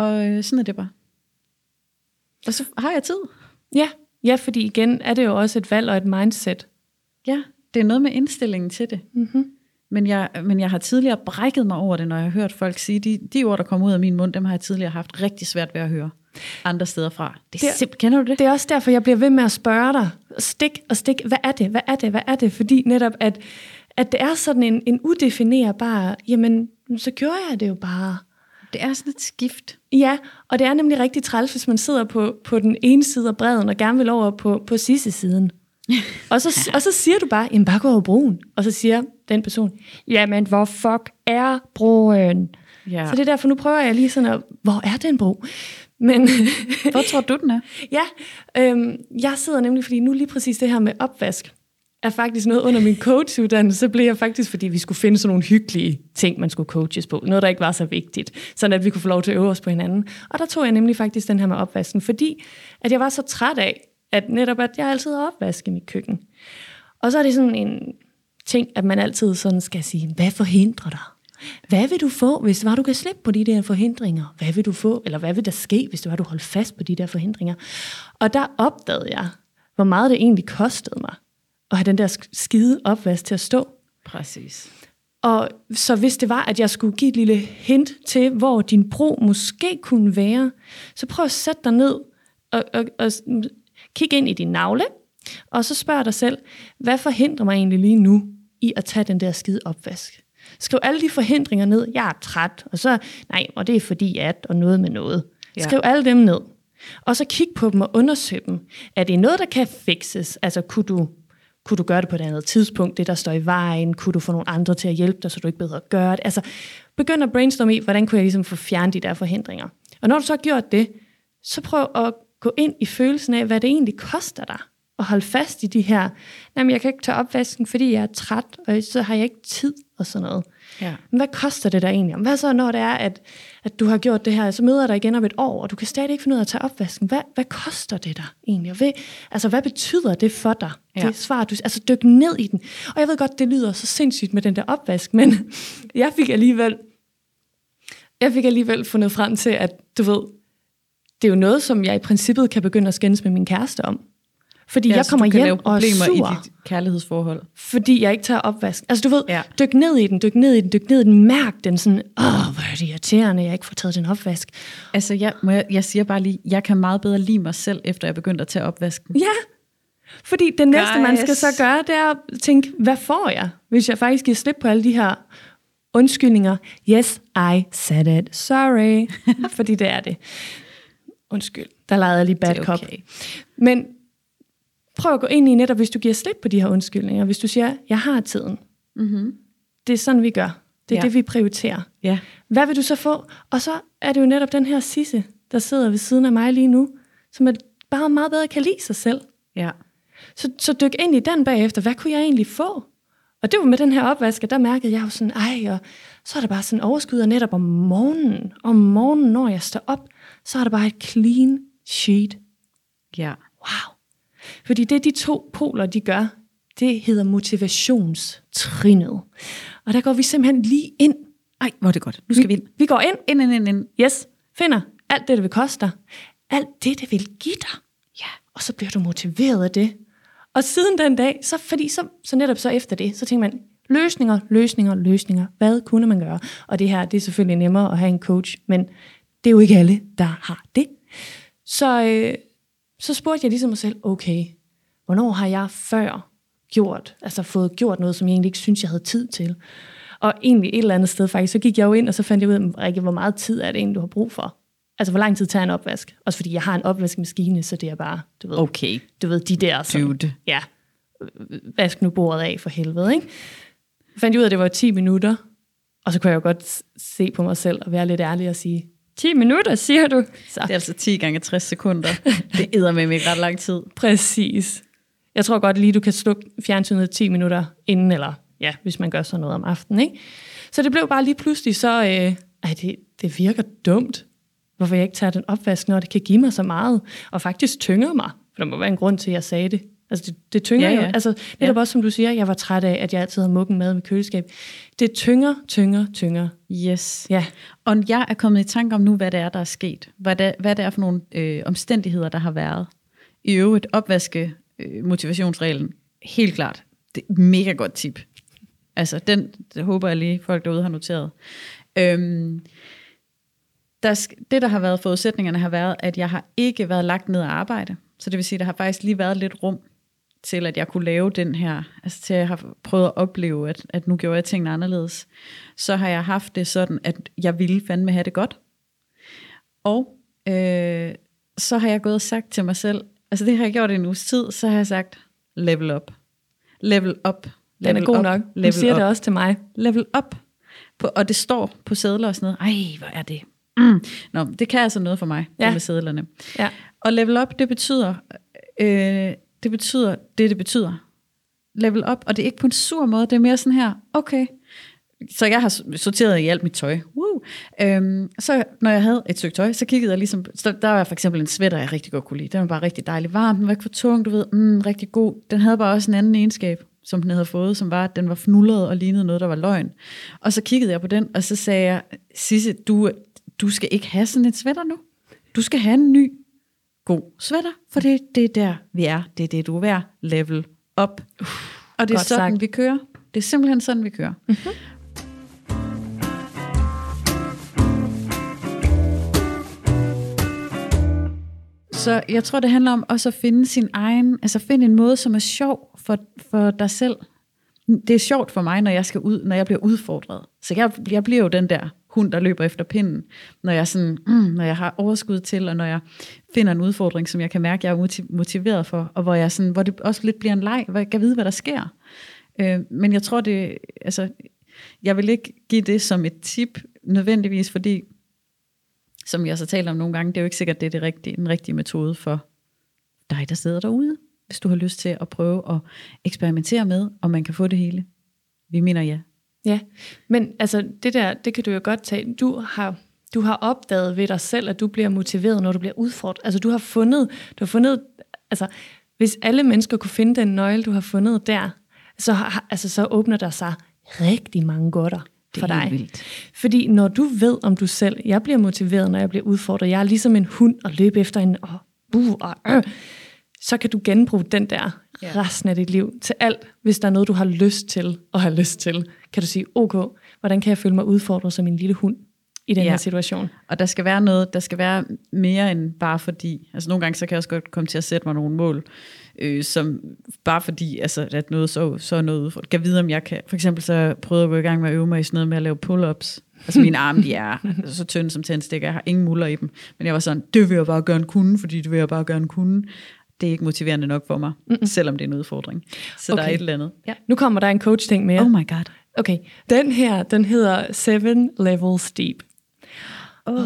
Og øh, sådan er det bare. Og så har jeg tid. Ja, ja, fordi igen er det jo også et valg og et mindset. Ja, det er noget med indstillingen til det. Mm-hmm. Men jeg, men jeg har tidligere brækket mig over det, når jeg har hørt folk sige, de, de ord, der kommer ud af min mund, dem har jeg tidligere haft rigtig svært ved at høre andre steder fra. Det er Det- simpelthen, kender du det? Det er også derfor, jeg bliver ved med at spørge dig, stik og stik, hvad er det, hvad er det, hvad er det? Fordi netop, at, at det er sådan en, en udefinerbar, jamen, så gjorde jeg det jo bare. Det er sådan et skift. Ja, og det er nemlig rigtig træls, hvis man sidder på, på den ene side af bredden, og gerne vil over på, på sidste siden. og, så, og så siger du bare, jamen bare gå over broen. Og så siger den person, jamen hvor fuck er broen? Ja. Så det er derfor, nu prøver jeg lige sådan at, hvor er den bro? Men Hvor tror du, den er? ja, øhm, jeg sidder nemlig, fordi nu lige præcis det her med opvask, er faktisk noget under min coachuddannelse, så blev jeg faktisk, fordi vi skulle finde sådan nogle hyggelige ting, man skulle coaches på. Noget, der ikke var så vigtigt, sådan at vi kunne få lov til at øve os på hinanden. Og der tog jeg nemlig faktisk den her med opvasken, fordi at jeg var så træt af, at netop at jeg altid har opvask i mit køkken. Og så er det sådan en ting, at man altid sådan skal sige, hvad forhindrer dig? Hvad vil du få, hvis det var, du kan slippe på de der forhindringer? Hvad vil du få, eller hvad vil der ske, hvis det var, du holdt fast på de der forhindringer? Og der opdagede jeg, hvor meget det egentlig kostede mig at have den der sk- skide opvask til at stå. Præcis. Og så hvis det var, at jeg skulle give et lille hint til, hvor din bro måske kunne være, så prøv at sætte dig ned og, og, og kig ind i din navle, og så spørg dig selv, hvad forhindrer mig egentlig lige nu i at tage den der skide opvask? Skriv alle de forhindringer ned. Jeg er træt, og så, nej, og det er fordi at, og noget med noget. Ja. Skriv alle dem ned. Og så kig på dem og undersøg dem. Er det noget, der kan fixes? Altså, kunne du, kunne du gøre det på et andet tidspunkt, det der står i vejen? Kunne du få nogle andre til at hjælpe dig, så du ikke bedre gør det? Altså, begynd at brainstorme i, hvordan kunne jeg ligesom få fjernet de der forhindringer? Og når du så har gjort det, så prøv at gå ind i følelsen af, hvad det egentlig koster dig at holde fast i de her, jamen jeg kan ikke tage opvasken, fordi jeg er træt, og så har jeg ikke tid og sådan noget. Ja. Men hvad koster det der egentlig? Hvad så, når det er, at, at du har gjort det her, så møder jeg dig igen om et år, og du kan stadig ikke finde ud af at tage opvasken. Hvad, hvad koster det dig egentlig? Og hvad, altså, hvad betyder det for dig? Ja. Det svar, du, altså dyk ned i den. Og jeg ved godt, det lyder så sindssygt med den der opvask, men jeg fik alligevel, jeg fik alligevel fundet frem til, at du ved, det er jo noget, som jeg i princippet kan begynde at skændes med min kæreste om. Fordi ja, jeg så kommer hjem og er sur i dit kærlighedsforhold. fordi jeg ikke tager opvask. Altså du ved, Ja. dyk ned i den, dyk ned i den, dyk ned i den, mærk den sådan, åh, hvor er det irriterende, jeg ikke får taget den opvask. Altså, jeg, må jeg, jeg siger bare lige, jeg kan meget bedre lide mig selv, efter jeg begyndte at tage opvasken. Ja, fordi det næste, man skal Guys. så gøre, det er at tænke, hvad får jeg, hvis jeg faktisk giver slip på alle de her undskyldninger. Yes, I said it. Sorry. Fordi det er det. Undskyld, der lavede jeg lige bad er cop. okay. Men prøv at gå ind i netop, hvis du giver slip på de her undskyldninger. Hvis du siger, jeg har tiden. Mm-hmm. Det er sådan, vi gør. Det er Ja. det, vi prioriterer. Ja. Hvad vil du så få? Og så er det jo netop den her Sisse, der sidder ved siden af mig lige nu, som er bare meget bedre kan lide sig selv. Ja. Så, så dyk ind i den bagefter. Hvad kunne jeg egentlig få? Og det var med den her opvask, at der mærkede jeg jo sådan, ej, og så er der bare sådan overskud, og netop om morgenen, om morgenen, når jeg står op, så er der bare et clean sheet. Ja. Wow. Fordi det, de to poler, de gør, det hedder motivationstrinnet. Og der går vi simpelthen lige ind. Ej, hvor er det godt. Nu skal vi ind. Vi går ind, Ind, ind, ind, ind. yes, finder alt det, det vil koste dig. Alt det, det vil give dig. Ja. Og så bliver du motiveret af det. Og siden den dag, så, fordi så, så netop så efter det, så tænker man, løsninger, løsninger, løsninger. Hvad kunne man gøre? Og det her, det er selvfølgelig nemmere at have en coach, men det er jo ikke alle, der har det. Så, øh, så spurgte jeg ligesom mig selv, okay, hvornår har jeg før gjort, altså fået gjort noget, som jeg egentlig ikke synes, jeg havde tid til? Og egentlig et eller andet sted faktisk, så gik jeg jo ind, og så fandt jeg ud af, Rikke, hvor meget tid er det egentlig, du har brug for? Altså, hvor lang tid tager en opvask? Også fordi jeg har en opvaskemaskine, så det er bare, du ved, Okay. du ved, de der sådan, Dude. ja, vask nu bordet af for helvede, ikke? Jeg fandt ud af, at det var 10 minutter, og så kunne jeg jo godt se på mig selv og være lidt ærlig og sige, 10 minutter, siger du? Så Det er altså 10 gange 60 sekunder. Det æder med ikke ret lang tid. præcis. Jeg tror godt lige, du kan slukke fjernsynet 10 minutter inden, eller ja, hvis man gør sådan noget om aftenen, ikke? Så det blev bare lige pludselig så, øh, ej, det, det virker dumt. Hvorfor jeg ikke tager den opvask, når det kan give mig så meget, og faktisk tynger mig. For der må være en grund til, at jeg sagde det. Altså, det, det tynger Ja, ja, jo. Altså, netop Ja. også, som du siger, jeg var træt af, at jeg altid havde mukken mad med køleskab. Det tynger, tynger, tynger. Yes. Ja, Og jeg er kommet i tanke om nu, hvad det er, der er sket. Hvad det, hvad det er for nogle øh, omstændigheder, der har været. I øvrigt, opvaske øh, motivationsreglen. Helt klart. Det er mega godt tip. Altså, den det håber jeg lige, folk derude har noteret. Øhm, der, det, der har været forudsætningerne, har været, at jeg har ikke været lagt ned at arbejde. Så det vil sige, der har faktisk lige været lidt rum til, at jeg kunne lave den her, altså til at jeg har prøvet at opleve, at, at nu gjorde jeg tingene anderledes. Så har jeg haft det sådan, at jeg ville fandme have det godt. Og øh, så har jeg gået og sagt til mig selv, altså det har jeg gjort i en uges tid, så har jeg sagt, level up. Level up. den er level god up, nok. Du Level siger up det også til mig. level up. På, og det står på sædler og sådan noget. Ej, hvor er det? Mm. Nå, det kan altså noget for mig. Ja. det med sædlerne. Ja. Og level up, det betyder, øh, det betyder det, det betyder. Level up, og det er ikke på en sur måde, det er mere sådan her, okay. Så jeg har sorteret i alt mit tøj. Woo. Øhm, så når jeg havde et stykke tøj, så kiggede jeg ligesom, så der var for eksempel en sweater, jeg rigtig godt kunne lide. Den var bare rigtig dejlig varm, den var ikke for tung, du ved, mm, rigtig god. Den havde bare også en anden egenskab, som den havde fået, som var, at den var fnullet og lignede noget, der var løgn. Og så kiggede jeg på den, og så sagde jeg, Sisse, du, du skal ikke have sådan en sweater nu. Du skal have en ny, god sweater, for det, det er der, vi er. Det er det, du er værd. Level up. Og det er sådan, sagt. vi kører. Det er simpelthen sådan, vi kører. Så jeg tror, det handler om også at finde sin egen, altså finde en måde, som er sjov for, for dig selv. Det er sjovt for mig, når jeg skal ud, når jeg bliver udfordret. Så jeg, jeg bliver jo den der hund, der løber efter pinden, når jeg, sådan, mm, når jeg har overskud til, og når jeg finder en udfordring, som jeg kan mærke, jeg er motiveret for, og hvor, jeg sådan, hvor det også lidt bliver en leg, hvor jeg kan vide, hvad der sker. Øh, men jeg tror, det, altså, jeg vil ikke give det som et tip, nødvendigvis, fordi som jeg så taler om nogle gange, det er jo ikke sikkert, det er det rigtige, den rigtige metode for dig, der sidder derude, hvis du har lyst til at prøve at eksperimentere med, om man kan få det hele. Vi mener ja. Ja, men altså det der, det kan du jo godt tage. Du har, du har opdaget ved dig selv, at du bliver motiveret, når du bliver udfordret. Altså du har fundet, du har fundet, altså hvis alle mennesker kunne finde den nøgle, du har fundet der, så, har, altså, så åbner der sig rigtig mange godter for er dig. vildt. Fordi når du ved om du selv, jeg bliver motiveret, når jeg bliver udfordret, jeg er ligesom en hund og løbe efter en, og, buh, og øh, så kan du genbruge den der Ja. resten af dit liv til alt, hvis der er noget, du har lyst til at have lyst til. Kan du sige, okay, hvordan kan jeg føle mig udfordret som en lille hund i den Ja. her situation. Og der skal være noget, der skal være mere end bare fordi. Altså nogle gange, så kan jeg også godt komme til at sætte mig nogle mål, øh, som bare fordi, altså, at noget så, så er noget udfordret. Kan vide, om jeg kan. For eksempel så prøvede jeg at gå i gang med at øve mig i sådan noget med at lave pull-ups. Altså mine arme, de er så tynde som tændstikker. Jeg har ingen muller i dem. Men jeg var sådan, det vil jeg bare gerne kunne, fordi det vil jeg bare gerne kunne. Det er ikke motiverende nok for mig, mm selvom det er en udfordring. Så okay. der er et eller andet. Ja. Nu kommer der en coach-ting mere. Oh my god. Okay, den her, den hedder Seven Levels Deep. Oh.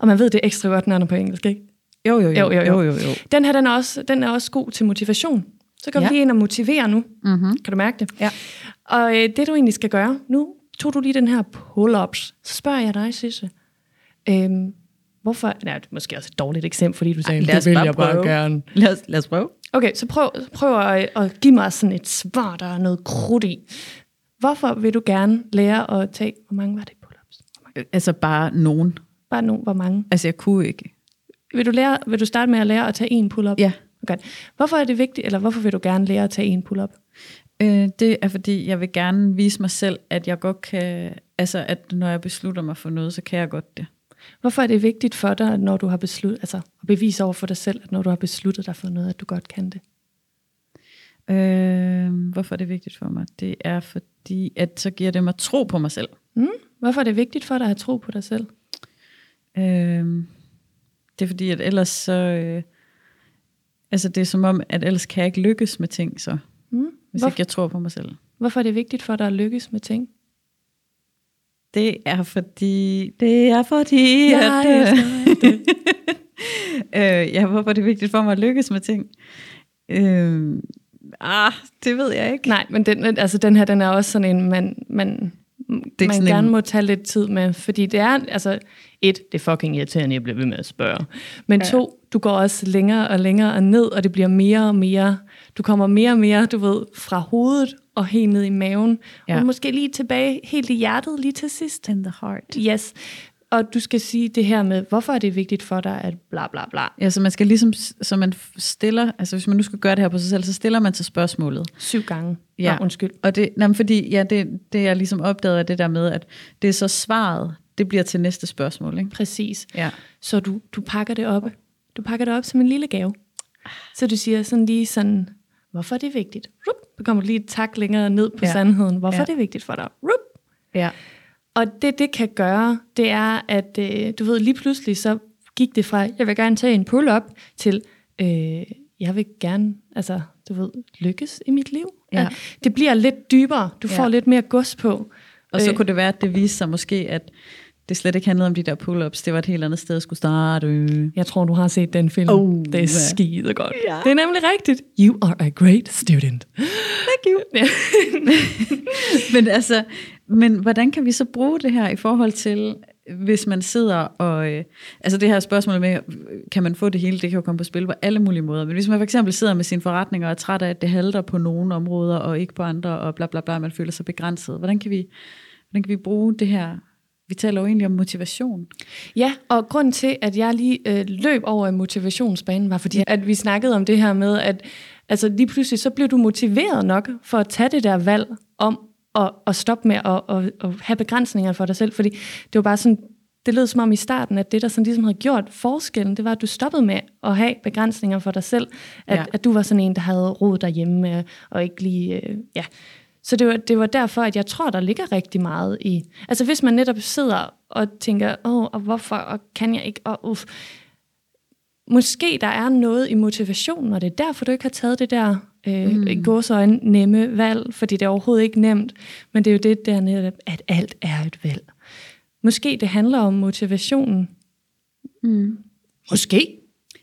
Og man ved, det ekstra godt, når den er på engelsk, ikke? Jo, jo, jo. Jo, jo, jo. jo, jo, jo. Den her, den er også, den er også god til motivation. Så går Ja. vi lige ind og motivere nu. Mm-hmm. Kan du mærke det? Ja. Og øh, det, du egentlig skal gøre, nu tog du lige den her pull-ups. Så spørger jeg dig, Sisse. Øhm, hvorfor? Nej, det er måske også et dårligt eksempel, fordi du sagde, lad os det vil bare jeg bare prøve." gerne. Lad os, lad os prøve. Okay, så prøv, prøv at, at give mig sådan et svar, der er noget krudt i. Hvorfor vil du gerne lære at tage... Hvor mange var det pull-ups? Mange? Altså bare nogen. Bare nogen, hvor mange? Altså jeg kunne ikke. Vil du, lære, vil du starte med at lære at tage en pull-up? Ja. Okay. Hvorfor er det vigtigt, eller hvorfor vil du gerne lære at tage en pull-up? Øh, det er fordi, jeg vil gerne vise mig selv, at jeg godt kan, altså at når jeg beslutter mig for noget, så kan jeg godt det. Hvorfor er det vigtigt for dig, når du har besluttet, altså at bevise over for dig selv, at når du har besluttet dig for noget, at du godt kan det? Øh, hvorfor er det vigtigt for mig? Det er fordi, at så giver det mig tro på mig selv. Mm? Hvorfor er det vigtigt for dig at have tro på dig selv? Øh, det er fordi, at ellers så, øh, altså det er som om, at ellers kan jeg ikke lykkes med ting, så Mm? hvis Hvor, ikke jeg tror på mig selv. hvorfor er det vigtigt for dig at lykkes med ting? Det er fordi, det er fordi, Jeg at, elsker øh, ja, hvorfor er det vigtigt for mig at lykkes med ting? Øh, ah, det ved jeg ikke. Nej, men den, altså den her, den er også sådan en, man, man, ikke man gerne en- må tage lidt tid med, fordi det er, altså, et, det er fucking irriterende, jeg bliver ved med at spørge, men Ja. to, du går også længere og længere og ned, og det bliver mere og mere, du kommer mere og mere, du ved, fra hovedet og helt ned i maven, Ja. og måske lige tilbage, helt i hjertet lige til sidst. In the heart. Yes, og du skal sige det her med, hvorfor er det vigtigt for dig, at bla bla bla, Ja, så man skal ligesom, så man stiller, altså hvis man nu skal gøre det her på sig selv, så stiller man sig spørgsmålet. syv gange. Ja. Nå, undskyld. Og det, nej, fordi, ja, det, det jeg ligesom opdaget af det der med, at det er så svaret, det bliver til næste spørgsmål, ikke? Præcis. Ja. Så du, du pakker det op. Du pakker det op som en lille gave. Så du siger sådan lige sådan, hvorfor er det vigtigt? Rup. Så kommer du lige et tak længere ned på Ja. sandheden. Hvorfor Ja. er det vigtigt for dig? Rup. Ja. Og det, det kan gøre, det er, at øh, du ved, lige pludselig så gik det fra, jeg vil gerne tage en pull-up, til, øh, jeg vil gerne, altså, du ved, lykkes i mit liv. Ja. At Det bliver lidt dybere. Du Ja. får lidt mere gods på. Og så Øh. kunne det være, at det viste sig måske, at det slet ikke handlede om de der pull-ups. Det var et helt andet sted, at skulle starte. Jeg tror, du har set den film. Oh, det er skide godt. Ja. Det er nemlig rigtigt. You are a great student. Thank you. Men altså, men hvordan kan vi så bruge det her i forhold til, hvis man sidder og... Øh, altså det her spørgsmål med, kan man få det hele, det kan jo komme på spil på alle mulige måder. Men hvis man for eksempel sidder med sine forretninger og er træt af, at det halter på nogle områder og ikke på andre, og bla bla bla, man føler sig begrænset. Hvordan kan vi, hvordan kan vi bruge det her? Vi taler jo egentlig om motivation. Ja, og grund til, at jeg lige øh, løb over i motivationsbanen, var fordi, at vi snakkede om det her med, at altså, lige pludselig så blev du motiveret nok for at tage det der valg om at, at stoppe med at, at, at have begrænsninger for dig selv. Fordi det var bare sådan, det lød som om i starten, at det, der sådan ligesom havde gjort forskellen, det var, at du stoppede med at have begrænsninger for dig selv. At, Ja. ja. at du var sådan en, der havde rodet derhjemme, øh, og ikke lige... Øh, ja. Så det var, det var derfor, at jeg tror, der ligger rigtig meget i... Altså hvis man netop sidder og tænker, åh, og hvorfor, og kan jeg ikke, og uff. Måske der er noget i motivationen, og det er derfor, du ikke har taget det der øh, mm. gåsøjne nemme valg, fordi det er overhovedet ikke nemt, men det er jo det der netop, at alt er et valg. Måske det handler om motivationen. Mm. Måske.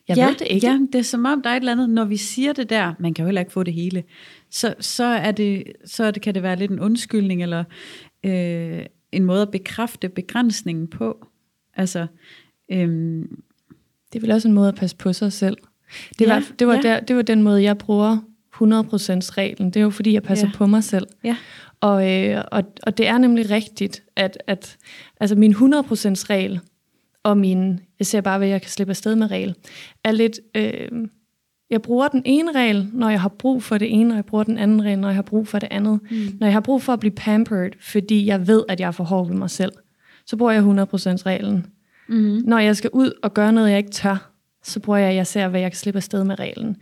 Jeg ja, ved det ikke. Ja, det er som om, der er et eller andet, når vi siger det der, man kan jo heller ikke få det hele, så, så, er det, så er det, kan det være lidt en undskyldning, eller øh, en måde at bekræfte begrænsningen på. Altså, øhm, Det er vel også en måde at passe på sig selv. Det Ja, var, det var, ja. der, det var den måde, jeg bruger 100%-reglen. Det er jo fordi, jeg passer Ja. på mig selv. ja. Og, øh, og, og det er nemlig rigtigt, at, at altså min 100%-regel og min, jeg ser bare, hvad jeg kan slippe afsted med regel, er lidt, øh, Jeg bruger den ene regel, når jeg har brug for det ene, og jeg bruger den anden regel, når jeg har brug for det andet. Mm. Når jeg har brug for at blive pampered, fordi jeg ved, at jeg er for hård ved mig selv, så bruger jeg 100%-reglen. Mm. Når jeg skal ud og gøre noget, jeg ikke tør, så bruger jeg, at jeg ser, hvad jeg kan slippe afsted med reglen.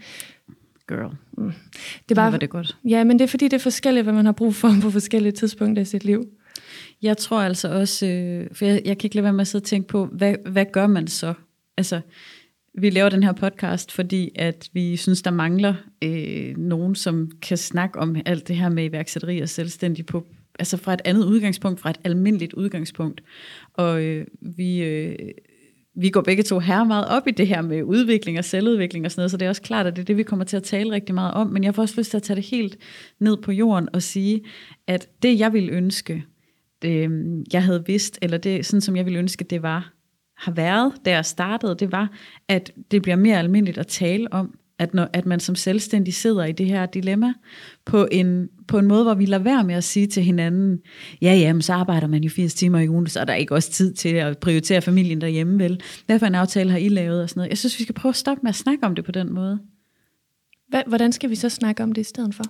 Girl. Mm. Det er bare, var det godt. Ja, men det er fordi, det er forskelligt, hvad man har brug for på forskellige tidspunkter i sit liv. Jeg tror altså også, øh, for jeg, jeg kan ikke lade være med at sidde og tænke på, hvad, hvad gør man så? Altså, vi laver den her podcast, fordi at vi synes, der mangler øh, nogen, som kan snakke om alt det her med iværksætteri og selvstændig på, altså fra et andet udgangspunkt, fra et almindeligt udgangspunkt. Og øh, vi, øh, vi går begge to her meget op i det her med udvikling og selvudvikling og sådan noget, så det er også klart, at det er det, vi kommer til at tale rigtig meget om. Men jeg får også lyst til at tage det helt ned på jorden og sige, at det jeg ville ønske, det, øhm, jeg havde vidst, eller det sådan som jeg ville ønske, det var, har været, da jeg startede, det var, at det bliver mere almindeligt at tale om, at, når, at man som selvstændig sidder i det her dilemma på en, på en måde, hvor vi lader være med at sige til hinanden, ja, jamen, så arbejder man jo 80 timer i ugen, så er der ikke også tid til at prioritere familien derhjemme, vel? Derfor en aftale har I lavet og sådan noget. Jeg synes, vi skal prøve at stoppe med at snakke om det på den måde. Hvordan skal vi så snakke om det i stedet for?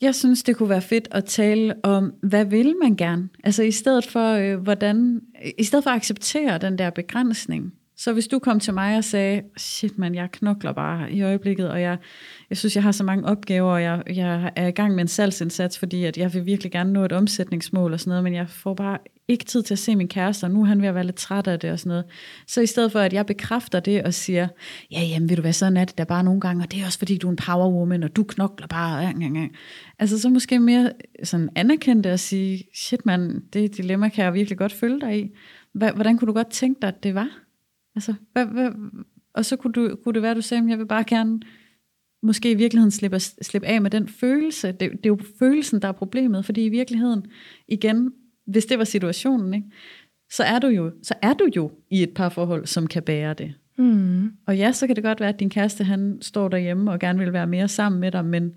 Jeg synes, det kunne være fedt at tale om, hvad vil man gerne? Altså i stedet for, øh, hvordan, i stedet for at acceptere den der begrænsning. Så hvis du kom til mig og sagde, shit man, jeg knokler bare i øjeblikket, og jeg, jeg synes, jeg har så mange opgaver, og jeg, jeg er i gang med en salgsindsats, fordi at jeg vil virkelig gerne nå et omsætningsmål og sådan noget, men jeg får bare ikke tid til at se min kæreste, og nu er han ved at være lidt træt af det og sådan noget. Så i stedet for, at jeg bekræfter det og siger, ja, jamen, vil du være sådan er det der bare nogle gange, og det er også fordi, du er en power woman, og du knokler bare. Gang, gang, gang. Altså så måske mere sådan anerkendte at sige, shit man, det dilemma kan jeg virkelig godt følge dig i. Hvordan kunne du godt tænke dig, at det var? Altså, hvad, hvad, og så kunne, du, kunne det være, at du sagde, at jeg vil bare gerne måske i virkeligheden slippe, slippe af med den følelse. Det, det er jo følelsen, der er problemet, fordi i virkeligheden, igen, hvis det var situationen, ikke, så, er du jo, så er du jo i et par forhold, som kan bære det. Mm. Og ja, så kan det godt være, at din kæreste han står derhjemme og gerne vil være mere sammen med dig, men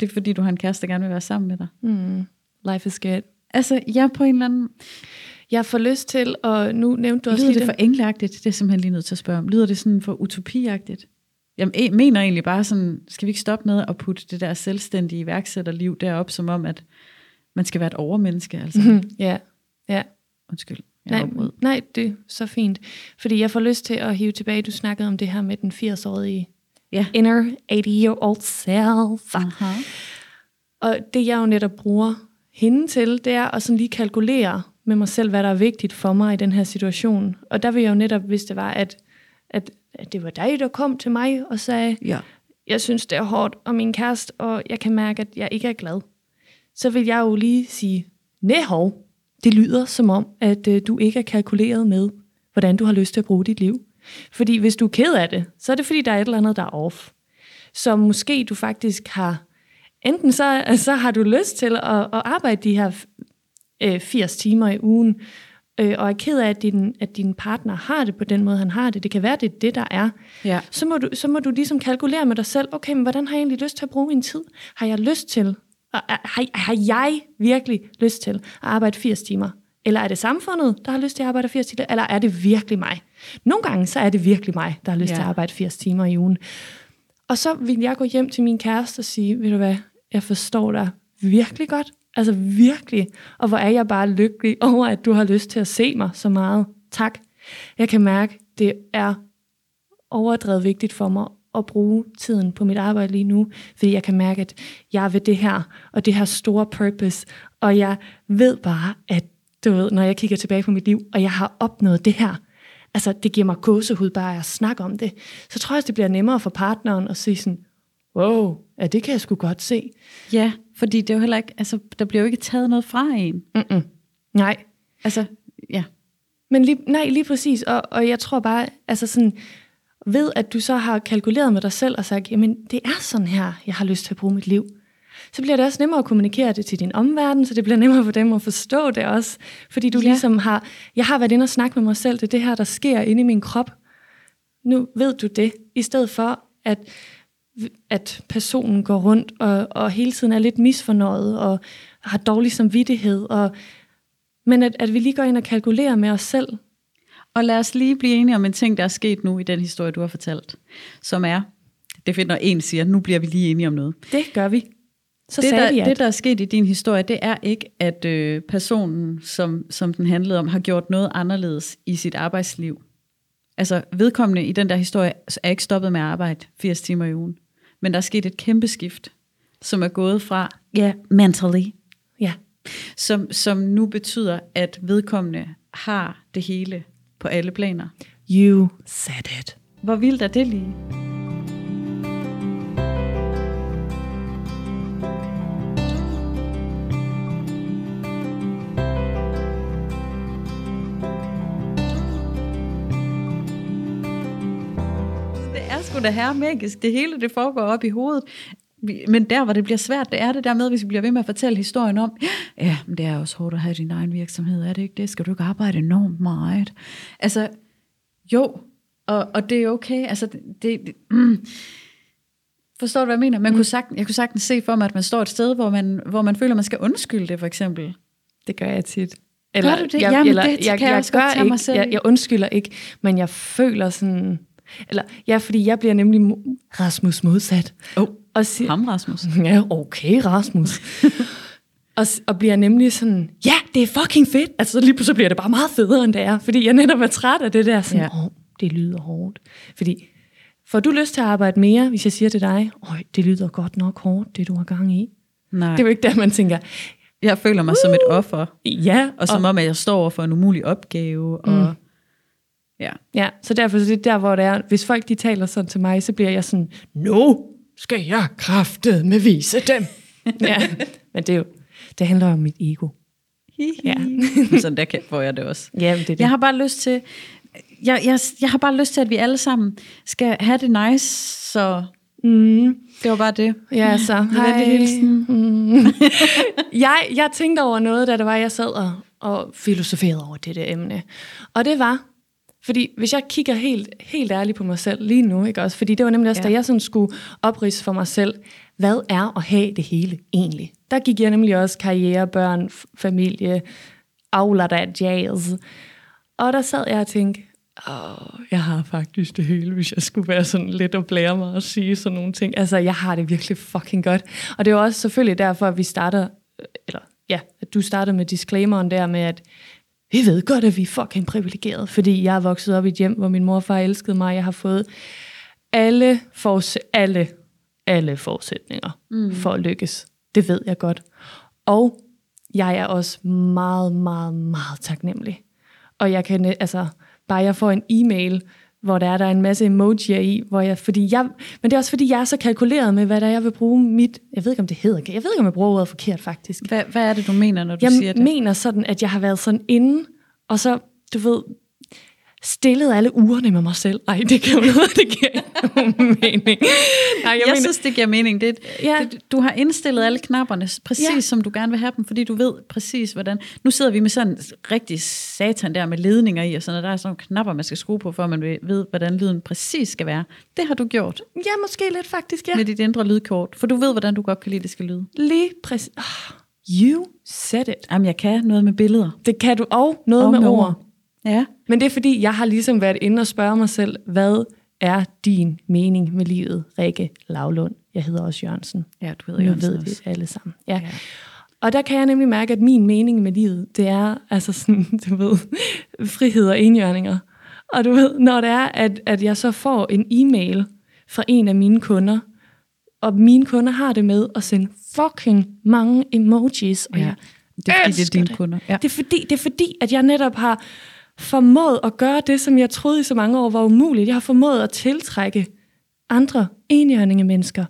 det er fordi, du har en kæreste, der gerne vil være sammen med dig. Mm. Life is good. Altså, jeg på en eller anden... Jeg får lyst til, og nu nævnte du også Lyder det for engleagtigt? Det er simpelthen lige nødt til at spørge om. Lyder det sådan for utopiagtigt? Jeg mener egentlig bare sådan, skal vi ikke stoppe med at putte det der selvstændige iværksætterliv derop, som om, at man skal være et overmenneske? Altså. Mm, ja, ja. Undskyld. Nej, nej, det er så fint. Fordi jeg får lyst til at hive tilbage, du snakkede om det her med den 80-årige ja. inner 80-year-old self. Uh-huh. Og det jeg jo netop bruger hende til, det er at sådan lige kalkulere med mig selv, hvad der er vigtigt for mig i den her situation. Og der vil jeg jo netop, hvis det var, at, at, at det var dig, der kom til mig og sagde, ja. jeg synes, det er hårdt, og min kæreste, og jeg kan mærke, at jeg ikke er glad. Så vil jeg jo lige sige, nej hov, det lyder som om, at øh, du ikke er kalkuleret med, hvordan du har lyst til at bruge dit liv. Fordi hvis du er ked af det, så er det fordi, der er et eller andet, der er off. Så måske du faktisk har, enten så, så har du lyst til at, at arbejde de her øh, 80 timer i ugen, øh, og er ked af, at din, at din partner har det på den måde, han har det, det kan være, det er det, der er, ja. så, må du, så må du ligesom kalkulere med dig selv, okay, men hvordan har jeg egentlig lyst til at bruge min tid? Har jeg lyst til, har, har jeg virkelig lyst til at arbejde 80 timer? Eller er det samfundet, der har lyst til at arbejde 80 timer? Eller er det virkelig mig? Nogle gange, så er det virkelig mig, der har lyst ja. til at arbejde 80 timer i ugen. Og så vil jeg gå hjem til min kæreste og sige, ved du hvad, jeg forstår dig virkelig godt. Altså virkelig. Og hvor er jeg bare lykkelig over, at du har lyst til at se mig så meget. Tak. Jeg kan mærke, det er overdrevet vigtigt for mig at bruge tiden på mit arbejde lige nu, fordi jeg kan mærke, at jeg er ved det her, og det her store purpose, og jeg ved bare, at du ved, når jeg kigger tilbage på mit liv, og jeg har opnået det her, altså det giver mig gåsehud bare at snakke om det, så tror jeg, det bliver nemmere for partneren at sige sådan, wow, ja, det kan jeg sgu godt se. Ja, fordi det er jo heller ikke, altså, der bliver jo ikke taget noget fra en. Mm-mm. Nej. Altså, ja. Men lige, nej, lige præcis, og, og jeg tror bare, altså sådan, ved at du så har kalkuleret med dig selv og sagt, jamen det er sådan her, jeg har lyst til at bruge mit liv, så bliver det også nemmere at kommunikere det til din omverden, så det bliver nemmere for dem at forstå det også. Fordi du ja. ligesom har, jeg har været inde og snakke med mig selv, det er det her, der sker inde i min krop. Nu ved du det, i stedet for at, at personen går rundt og, og hele tiden er lidt misfornøjet og har dårlig samvittighed. Og, men at, at vi lige går ind og kalkulerer med os selv. Og lad os lige blive enige om en ting, der er sket nu i den historie, du har fortalt, som er, det finder en siger, nu bliver vi lige enige om noget. Det gør vi. Så det, der, vi, at det, der er sket i din historie, det er ikke, at øh, personen, som, som den handlede om, har gjort noget anderledes i sit arbejdsliv. Altså vedkommende i den der historie er ikke stoppet med at arbejde 80 timer i ugen. Men der er sket et kæmpe skift, som er gået fra, ja, yeah, mentally, ja. som, som nu betyder, at vedkommende har det hele på alle planer. You said it. Hvor vildt er det lige? Er da her magisk. Det hele det foregår op i hovedet. Men der, hvor det bliver svært, det er det der med, hvis vi bliver ved med at fortælle historien om, ja, men det er også hårdt at have din egen virksomhed, er det ikke det? Skal du ikke arbejde enormt meget? Altså, jo, og, og det er okay. Altså, det, det, mm. Forstår du, hvad jeg mener? Man kunne sagtens, jeg kunne sagtens se for mig, at man står et sted, hvor man, hvor man føler, man skal undskylde det, for eksempel. Det gør jeg tit. du det? Jamen, det kan jeg også godt tage mig selv jeg, jeg undskylder ikke, men jeg føler sådan... Eller, ja, fordi jeg bliver nemlig Rasmus modsat. Oh, Og siger, ham, Rasmus. Ja, okay, Rasmus. og, og bliver nemlig sådan, ja, det er fucking fedt. Altså lige pludselig bliver det bare meget federe, end det er. Fordi jeg netop er træt af det der, sådan, Ja. åh, det lyder hårdt. Fordi, får du lyst til at arbejde mere, hvis jeg siger til dig, øj, det lyder godt nok hårdt, det du har gang i. Nej. Det er jo ikke der, man tænker, Jeg føler mig som et offer, ja, og som om, at jeg står over for en umulig opgave. Og, mm. ja. Ja, så derfor så det er der, hvor det er, hvis folk de taler sådan til mig, så bliver jeg sådan, nu skal jeg kraftet med vise dem. ja, men det er jo, det handler om mit ego. Ja. Sådan der kan, får jeg det også. Ja, det er det. Jeg har bare lyst til, jeg, jeg, jeg har bare lyst til, at vi alle sammen skal have det nice, så Mm. det var bare det. Ja, så hej. hilsen. Mm. jeg, jeg tænkte over noget, da det var, jeg sad og, og filosoferede over det der emne. Og det var, fordi hvis jeg kigger helt, helt ærligt på mig selv lige nu, ikke også? Fordi det var nemlig også, Ja. da jeg sådan skulle oprise for mig selv, hvad er at have det hele egentlig? Der gik jeg nemlig også karriere, børn, familie, avler der jazz. Og der sad jeg og tænkte, Åh, jeg har faktisk det hele, hvis jeg skulle være sådan lidt og blære mig og sige sådan nogle ting. Altså, jeg har det virkelig fucking godt. Og det er jo også selvfølgelig derfor, at vi starter, øh, eller ja, at du starter med disclaimeren der med, at vi ved godt, at vi er fucking privilegerede, fordi jeg er vokset op i et hjem, hvor min mor og far elskede mig. Jeg har fået alle, forse- alle, alle forudsætninger mm. for at lykkes. Det ved jeg godt. Og jeg er også meget, meget, meget taknemmelig. Og jeg kan, altså, bare jeg får en e-mail, hvor der er der er en masse emojier i, hvor jeg, fordi jeg, men det er også fordi, jeg er så kalkuleret med, hvad der er, jeg vil bruge mit, jeg ved ikke, om det hedder, jeg ved ikke, om jeg bruger ordet forkert faktisk. Hvad, hvad er det, du mener, når du Jeg siger det? mener sådan, at jeg har været sådan inde, og så, du ved, stillet alle ugerne med mig selv. Ej, det kan jo noget, det giver mening. Nej, jeg, Jeg, mener, synes, det giver mening. Det, Ja. det, du har indstillet alle knapperne præcis, Ja. som du gerne vil have dem, fordi du ved præcis, hvordan... Nu sidder vi med sådan en rigtig satan der med ledninger i, og sådan, og der er sådan nogle knapper, man skal skrue på, for at man ved- hvordan lyden præcis skal være. Det har du gjort ja, måske lidt faktisk, ja. ja. med dit indre lydkort, for du ved, hvordan du godt kan lide, det skal lyde. Lige præcis. Oh, you said it. Jamen, jeg kan noget med billeder. Det kan du, og noget Og med med ord. ord. Ja. Men det er fordi, jeg har ligesom været inde og spørge mig selv, hvad er din mening med livet, Rikke Lavlund? Jeg hedder også Jørgensen. Ja, du hedder Nu Jørgensen ved vi også. det alle sammen. Ja. Ja. Og der kan jeg nemlig mærke, at min mening med livet, det er altså sådan, du ved, frihed og enhjørninger. Og du ved, når det er, at, at jeg så får en e-mail fra en af mine kunder, og mine kunder har det med at sende fucking mange emojis, og Ja. jeg Det er fordi, det er dine kunder. Ja. det er, fordi, det er fordi, at jeg netop har formået at gøre det, som jeg troede i så mange år var umuligt. Jeg har formået at tiltrække andre enhjørninge mennesker.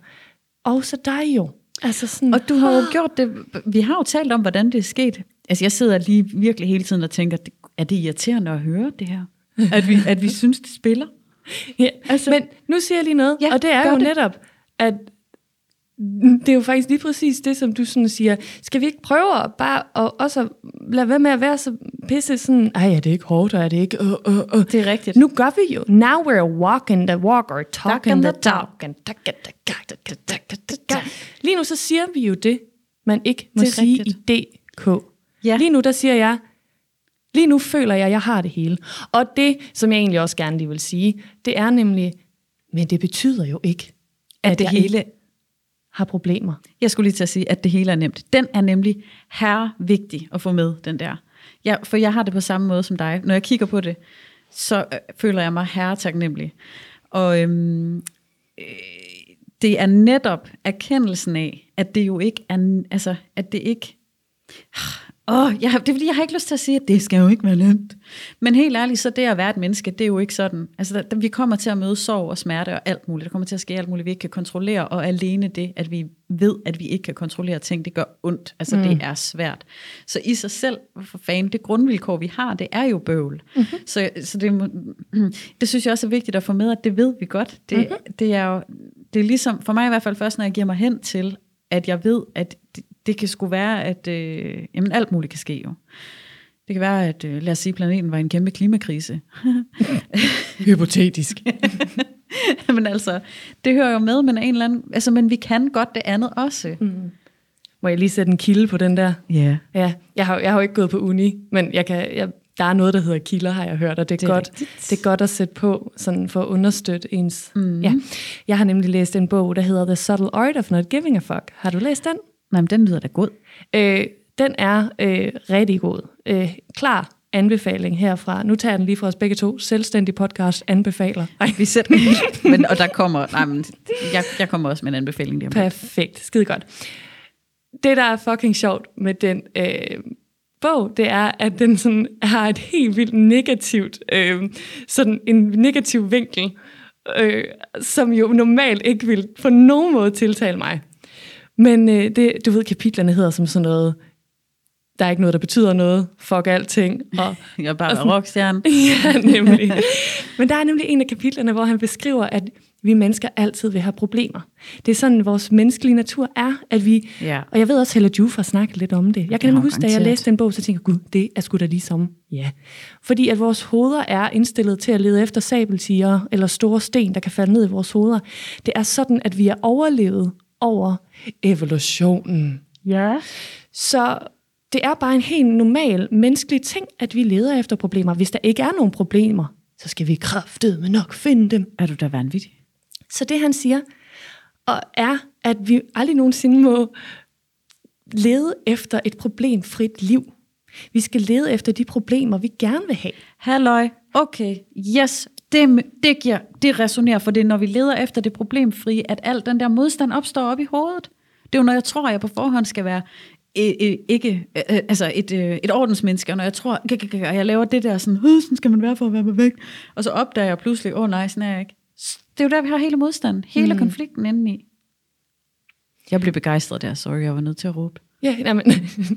Også dig jo. Altså sådan, Og du har jo gjort det, vi har jo talt om, hvordan det er sket. Altså jeg sidder lige virkelig hele tiden og tænker, er det irriterende at høre det her? At vi, at vi synes, det spiller? Ja, Altså- men nu siger jeg lige noget, Ja, og det er jo det. netop, at det er jo faktisk lige præcis det, som du sådan siger. Skal vi ikke prøve at bare og også lade være med at være så pisse sådan, ej, er det ikke hårdt, og er det ikke... Uh, uh, uh. Det er rigtigt. Nu gør vi jo. Now we're walking the walk or talking the talk. Lige nu så siger vi jo det, man ikke må sige rigtigt. i DK. Ja. Lige nu der siger jeg, lige nu føler jeg, jeg har det hele. Og det, som jeg egentlig også gerne lige vil sige, det er nemlig, men det betyder jo ikke, at, at det hele har problemer. Jeg skulle lige til at sige, at det hele er nemt. Den er nemlig herre vigtig at få med, den der. Ja, for jeg har det på samme måde som dig. Når jeg kigger på det, så øh, føler jeg mig herre taknemmelig. Og øhm, øh, det er netop erkendelsen af, at det jo ikke er, altså, at det ikke, Åh, jeg, det er fordi, jeg har ikke lyst til at sige, at det skal jo ikke være nemt. Men helt ærligt, så det at være et menneske, det er jo ikke sådan. Altså, der, der, vi kommer til at møde sorg og smerte og alt muligt. Der kommer til at ske alt muligt, vi ikke kan kontrollere. Og alene det, at vi ved, at vi ikke kan kontrollere ting, det gør ondt. Altså, mm. det er svært. Så i sig selv, for fanden, det grundvilkår, vi har, det er jo bøvl. Mm-hmm. Så, så det, det synes jeg også er vigtigt at få med, at det ved vi godt. Det, mm-hmm. det er jo, det er ligesom, for mig i hvert fald først, når jeg giver mig hen til, at jeg ved, at det, kan sgu være, at øh, jamen, alt muligt kan ske jo. Det kan være, at øh, lad os sige, planeten var en kæmpe klimakrise. Hypotetisk. men altså, det hører jo med, men, en eller anden, altså, men vi kan godt det andet også. Mm. Må jeg lige sætte en kilde på den der? Ja. Yeah. Ja, jeg har, jeg har jo ikke gået på uni, men jeg kan, jeg, der er noget, der hedder kilder, har jeg hørt, og det er, det er godt, det er godt at sætte på, sådan for at understøtte ens... Mm. Ja. Jeg har nemlig læst en bog, der hedder The Subtle Art of Not Giving a Fuck. Har du læst den? Nej, men den lyder da god. Øh, den er øh, rigtig god. Øh, klar anbefaling herfra. Nu tager jeg den lige fra os begge to. Selvstændig podcast anbefaler. Ej, vi sætter men, Og der kommer... Nej, men jeg, jeg kommer også med en anbefaling lige om Perfekt. Skide godt. Det, der er fucking sjovt med den øh, bog, det er, at den sådan har et helt vildt negativt, øh, sådan en negativ vinkel, øh, som jo normalt ikke vil på nogen måde tiltale mig. Men øh, det, du ved, kapitlerne hedder som sådan noget, der er ikke noget, der betyder noget, fuck alting. Og, Jeg er bare rockstjerne. ja, nemlig. Men der er nemlig en af kapitlerne, hvor han beskriver, at vi mennesker altid vil have problemer. Det er sådan, vores menneskelige natur er, at vi... Ja. Og jeg ved også, at Hella Juf har snakket lidt om det. Jeg kan nemlig huske, da jeg læste den bog, så tænkte jeg, gud, det er sgu da ligesom. Ja. Fordi at vores hoveder er indstillet til at lede efter sabeltiger eller store sten, der kan falde ned i vores hoveder. Det er sådan, at vi er overlevet over evolutionen. Ja. Så det er bare en helt normal menneskelig ting, at vi leder efter problemer. Hvis der ikke er nogen problemer, så skal vi med nok finde dem. Er du da vanvittig? Så det han siger, og er, at vi aldrig nogensinde må lede efter et problemfrit liv. Vi skal lede efter de problemer, vi gerne vil have. Halløj, okay, yes, det, det, giver, det resonerer, for det når vi leder efter det problemfrie, at al den der modstand opstår op i hovedet. Det er jo, når jeg tror, at jeg på forhånd skal være ikke, altså et, et ordensmenneske, og når jeg tror, at jeg laver det der sådan, sådan skal man være for at være væk, og så opdager jeg pludselig, åh oh, nej, sådan er jeg ikke. Det er jo der, vi har hele modstanden, hele mm. konflikten indeni. Jeg blev begejstret der, sorry, jeg var nødt til at råbe. Ja, nej, men,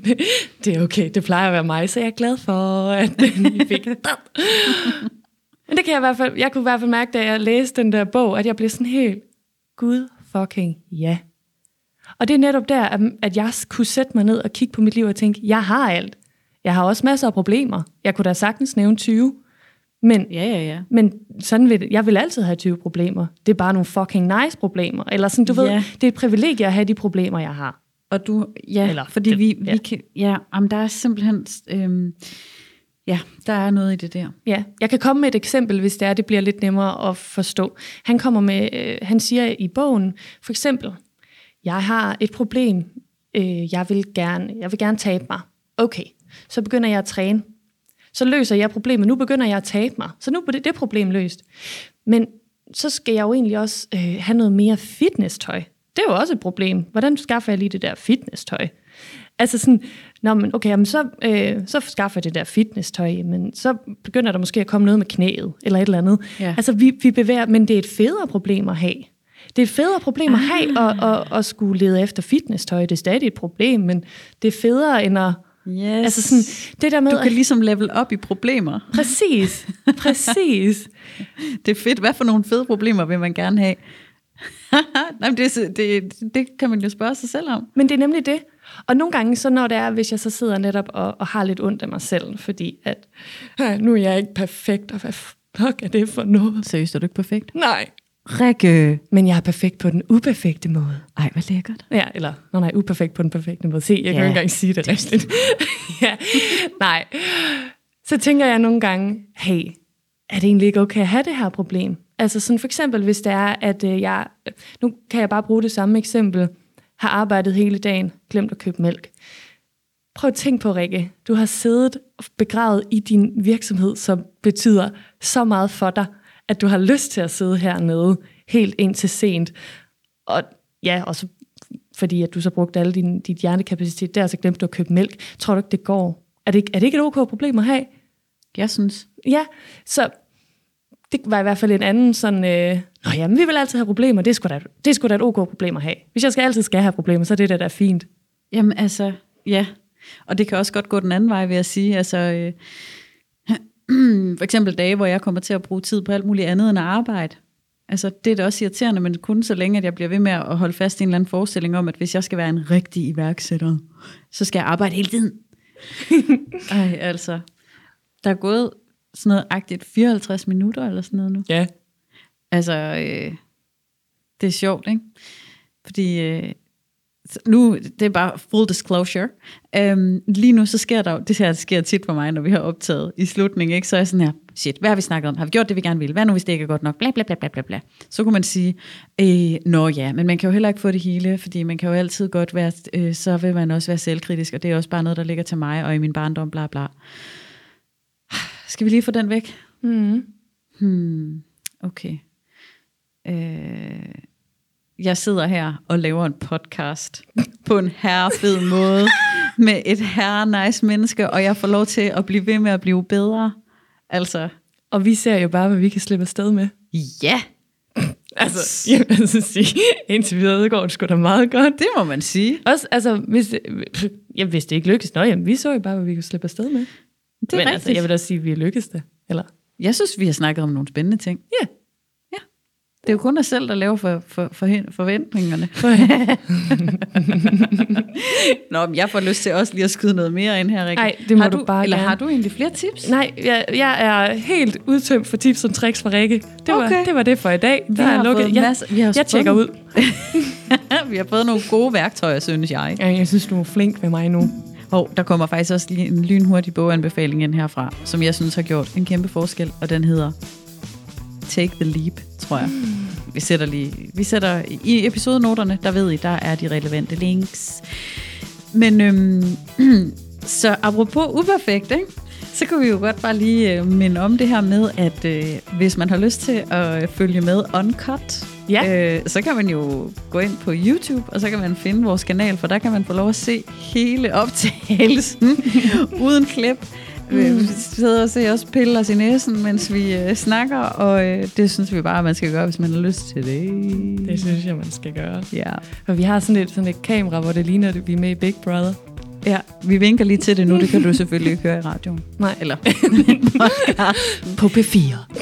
det er okay, det plejer at være mig, så jeg er glad for, at I fik det. Men det kan jeg i hvert fald, jeg kunne i hvert fald mærke, da jeg læste den der bog, at jeg blev sådan helt, gud fucking ja. Og det er netop der, at jeg kunne sætte mig ned og kigge på mit liv og tænke, jeg har alt. Jeg har også masser af problemer. Jeg kunne da sagtens nævne 20. Men, ja, ja, ja. men sådan vil, jeg vil altid have 20 problemer. Det er bare nogle fucking nice problemer. Eller sådan, du ja. ved, det er et privilegie at have de problemer, jeg har. Og du, ja, Eller, fordi det, vi, ja. vi kan, ja, om der er simpelthen, øhm, Ja, der er noget i det der. Ja, jeg kan komme med et eksempel, hvis det er, det bliver lidt nemmere at forstå. Han kommer med, øh, han siger i bogen, for eksempel, jeg har et problem, øh, jeg vil gerne, jeg vil gerne tabe mig. Okay, så begynder jeg at træne. Så løser jeg problemet. Nu begynder jeg at tabe mig. Så nu er det, det problem løst. Men så skal jeg jo egentlig også øh, have noget mere fitness-tøj. Det er jo også et problem. Hvordan skaffer jeg lige det der fitness-tøj? Altså sådan, Nå, men okay, jamen så, øh, så skaffer jeg det der fitness-tøj, men så begynder der måske at komme noget med knæet, eller et eller andet. Ja. Altså, vi, vi bevæger, men det er et federe problem at have. Det er et federe problem at have, at, at, at, at skulle lede efter fitness-tøj. Det er stadig et problem, men det er federe end at... Yes. Altså sådan, det der med du kan at, ligesom level op i problemer. Præcis, præcis. det er fedt. Hvad for nogle fede problemer vil man gerne have? Nej, det, det, det kan man jo spørge sig selv om. Men det er nemlig det. Og nogle gange, så når det er, hvis jeg så sidder netop og, og har lidt ondt af mig selv, fordi at, nu er jeg ikke perfekt, og hvad fuck er det for noget? Seriøst, er du ikke perfekt? Nej. Rikke. Men jeg er perfekt på den uperfekte måde. Ej, hvad lækkert. Ja, eller, nå nej, uperfekt på den perfekte måde. Se, jeg ja, kan ikke engang sige det, det rigtigt. ja, nej. så tænker jeg nogle gange, hey, er det egentlig ikke okay at have det her problem? Altså sådan for eksempel, hvis det er, at øh, jeg, nu kan jeg bare bruge det samme eksempel, har arbejdet hele dagen, glemt at købe mælk. Prøv at tænke på, Rikke. Du har siddet begravet i din virksomhed, som betyder så meget for dig, at du har lyst til at sidde hernede helt ind til sent. Og ja, og så fordi at du så brugte alle din, dit hjernekapacitet der, så glemte du at købe mælk. Tror du ikke, det går? Er det, er det ikke et okay problem at have? Jeg synes. Ja, så det var i hvert fald en anden sådan, øh, Nå jamen, vi vil altid have problemer, det er, sgu da, det er sgu da et okay problem at have. Hvis jeg skal altid skal have problemer, så er det da, der er fint. Jamen altså, ja. Og det kan også godt gå den anden vej, vil jeg sige. Altså, øh, for eksempel dage, hvor jeg kommer til at bruge tid på alt muligt andet end at arbejde. Altså, det er da også irriterende, men kun så længe, at jeg bliver ved med at holde fast i en eller anden forestilling om, at hvis jeg skal være en rigtig iværksætter, så skal jeg arbejde hele tiden. Ej, altså. Der er gået sådan noget agtigt 54 minutter eller sådan noget nu. Ja. Altså, øh, det er sjovt, ikke? Fordi øh, nu, det er bare full disclosure. Um, lige nu, så sker der jo, det her sker tit for mig, når vi har optaget i slutningen, ikke? så er jeg sådan her, shit, hvad har vi snakket om? Har vi gjort det, vi gerne vil? Hvad nu, hvis det ikke er godt nok? Bla, bla, bla, bla, bla, bla. Så kunne man sige, øh, nå ja, men man kan jo heller ikke få det hele, fordi man kan jo altid godt være, øh, så vil man også være selvkritisk, og det er også bare noget, der ligger til mig, og i min barndom, bla bla. Skal vi lige få den væk? Mm. Hmm, okay. Øh, jeg sidder her og laver en podcast på en herrefed måde med et herre nice menneske, og jeg får lov til at blive ved med at blive bedre. Altså, Og vi ser jo bare, hvad vi kan slippe afsted med. ja, Altså, jeg vil altså sige, indtil videre går det sgu da meget godt. det må man sige. Også, altså, hvis det, ja, hvis det ikke lykkes, nå, jamen, vi så jo bare, hvad vi kunne slippe afsted med. Det er Men rigtigt. altså, jeg vil også sige, at vi er lykkes det. Eller? Jeg synes, vi har snakket om nogle spændende ting. Ja. Det er jo kun os selv, der laver for, for, for forventningerne. Nå, men jeg får lyst til også lige at skyde noget mere ind her, Rikke. Ej, det må har du bare Eller gerne. har du egentlig flere tips? Nej, jeg, jeg er helt udtømt for tips og tricks fra Rikke. Det var, Okay. det, var det for i dag. Vi Der er har lukket. fået Jeg, masser- vi har jeg tjekker fået- ud. vi har fået nogle gode værktøjer, synes jeg. Ja, jeg synes, du er flink ved mig nu. Og der kommer faktisk også lige en lynhurtig boganbefaling ind herfra, som jeg synes har gjort en kæmpe forskel, og den hedder Take the Leap, tror jeg. Vi sætter lige, vi sætter i episodenoterne, der ved I, der er de relevante links. Men øhm, så apropos uperfekt, ikke? så kunne vi jo godt bare lige øh, minde om det her med, at øh, hvis man har lyst til at følge med uncut, Ja. øh, så kan man jo gå ind på YouTube, og så kan man finde vores kanal, for der kan man få lov at se hele optagelsen uden klip. Mm. Vi sidder og ser os pille os i næsen, mens vi øh, snakker, og øh, det synes vi bare, at man skal gøre, hvis man har lyst til det. Det synes jeg, man skal gøre. Ja. For vi har sådan et, sådan et kamera, hvor det ligner, at vi er med i Big Brother. Ja, vi vinker lige til det nu, det kan du selvfølgelig ikke høre i radioen. Nej. Eller På P4.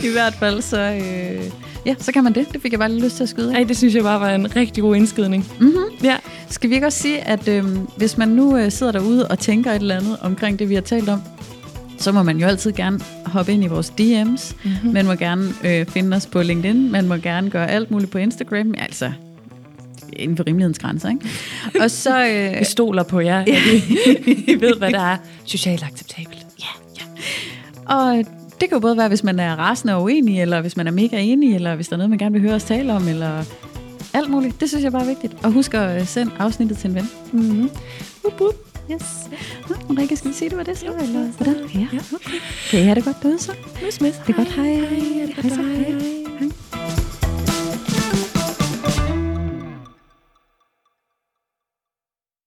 i hvert fald, så, øh, ja, så kan man det. Det fik jeg bare lige lyst til at skyde. Ej, det synes jeg bare var en rigtig god indskydning. Mm-hmm. Ja. Skal vi ikke også sige, at øh, hvis man nu øh, sidder derude og tænker et eller andet omkring det, vi har talt om, så må man jo altid gerne hoppe ind i vores DM's. Mm-hmm. Man må gerne øh, finde os på LinkedIn. Man må gerne gøre alt muligt på Instagram. Altså, inden for rimelighedens grænser, ikke? Og så... Øh, Vi stoler på jer. Ja. Vi ved, hvad der er socialt acceptabelt. Ja. ja. og det kan jo både være, hvis man er rasende og uenig, eller hvis man er mega enig, eller hvis der er noget, man gerne vil høre os tale om, eller alt muligt. Det synes jeg bare er vigtigt. Og husk at øh, sende afsnittet til en ven. Mm-hmm. Wup, wup. Yes. Nå, Ulrike, skal vi sige, det var det så? Jo, Eller hvordan? Ja, okay. Kan I have det godt derude så? Nus, mis. Det er godt. Hej. Hej, det godt, så. hej.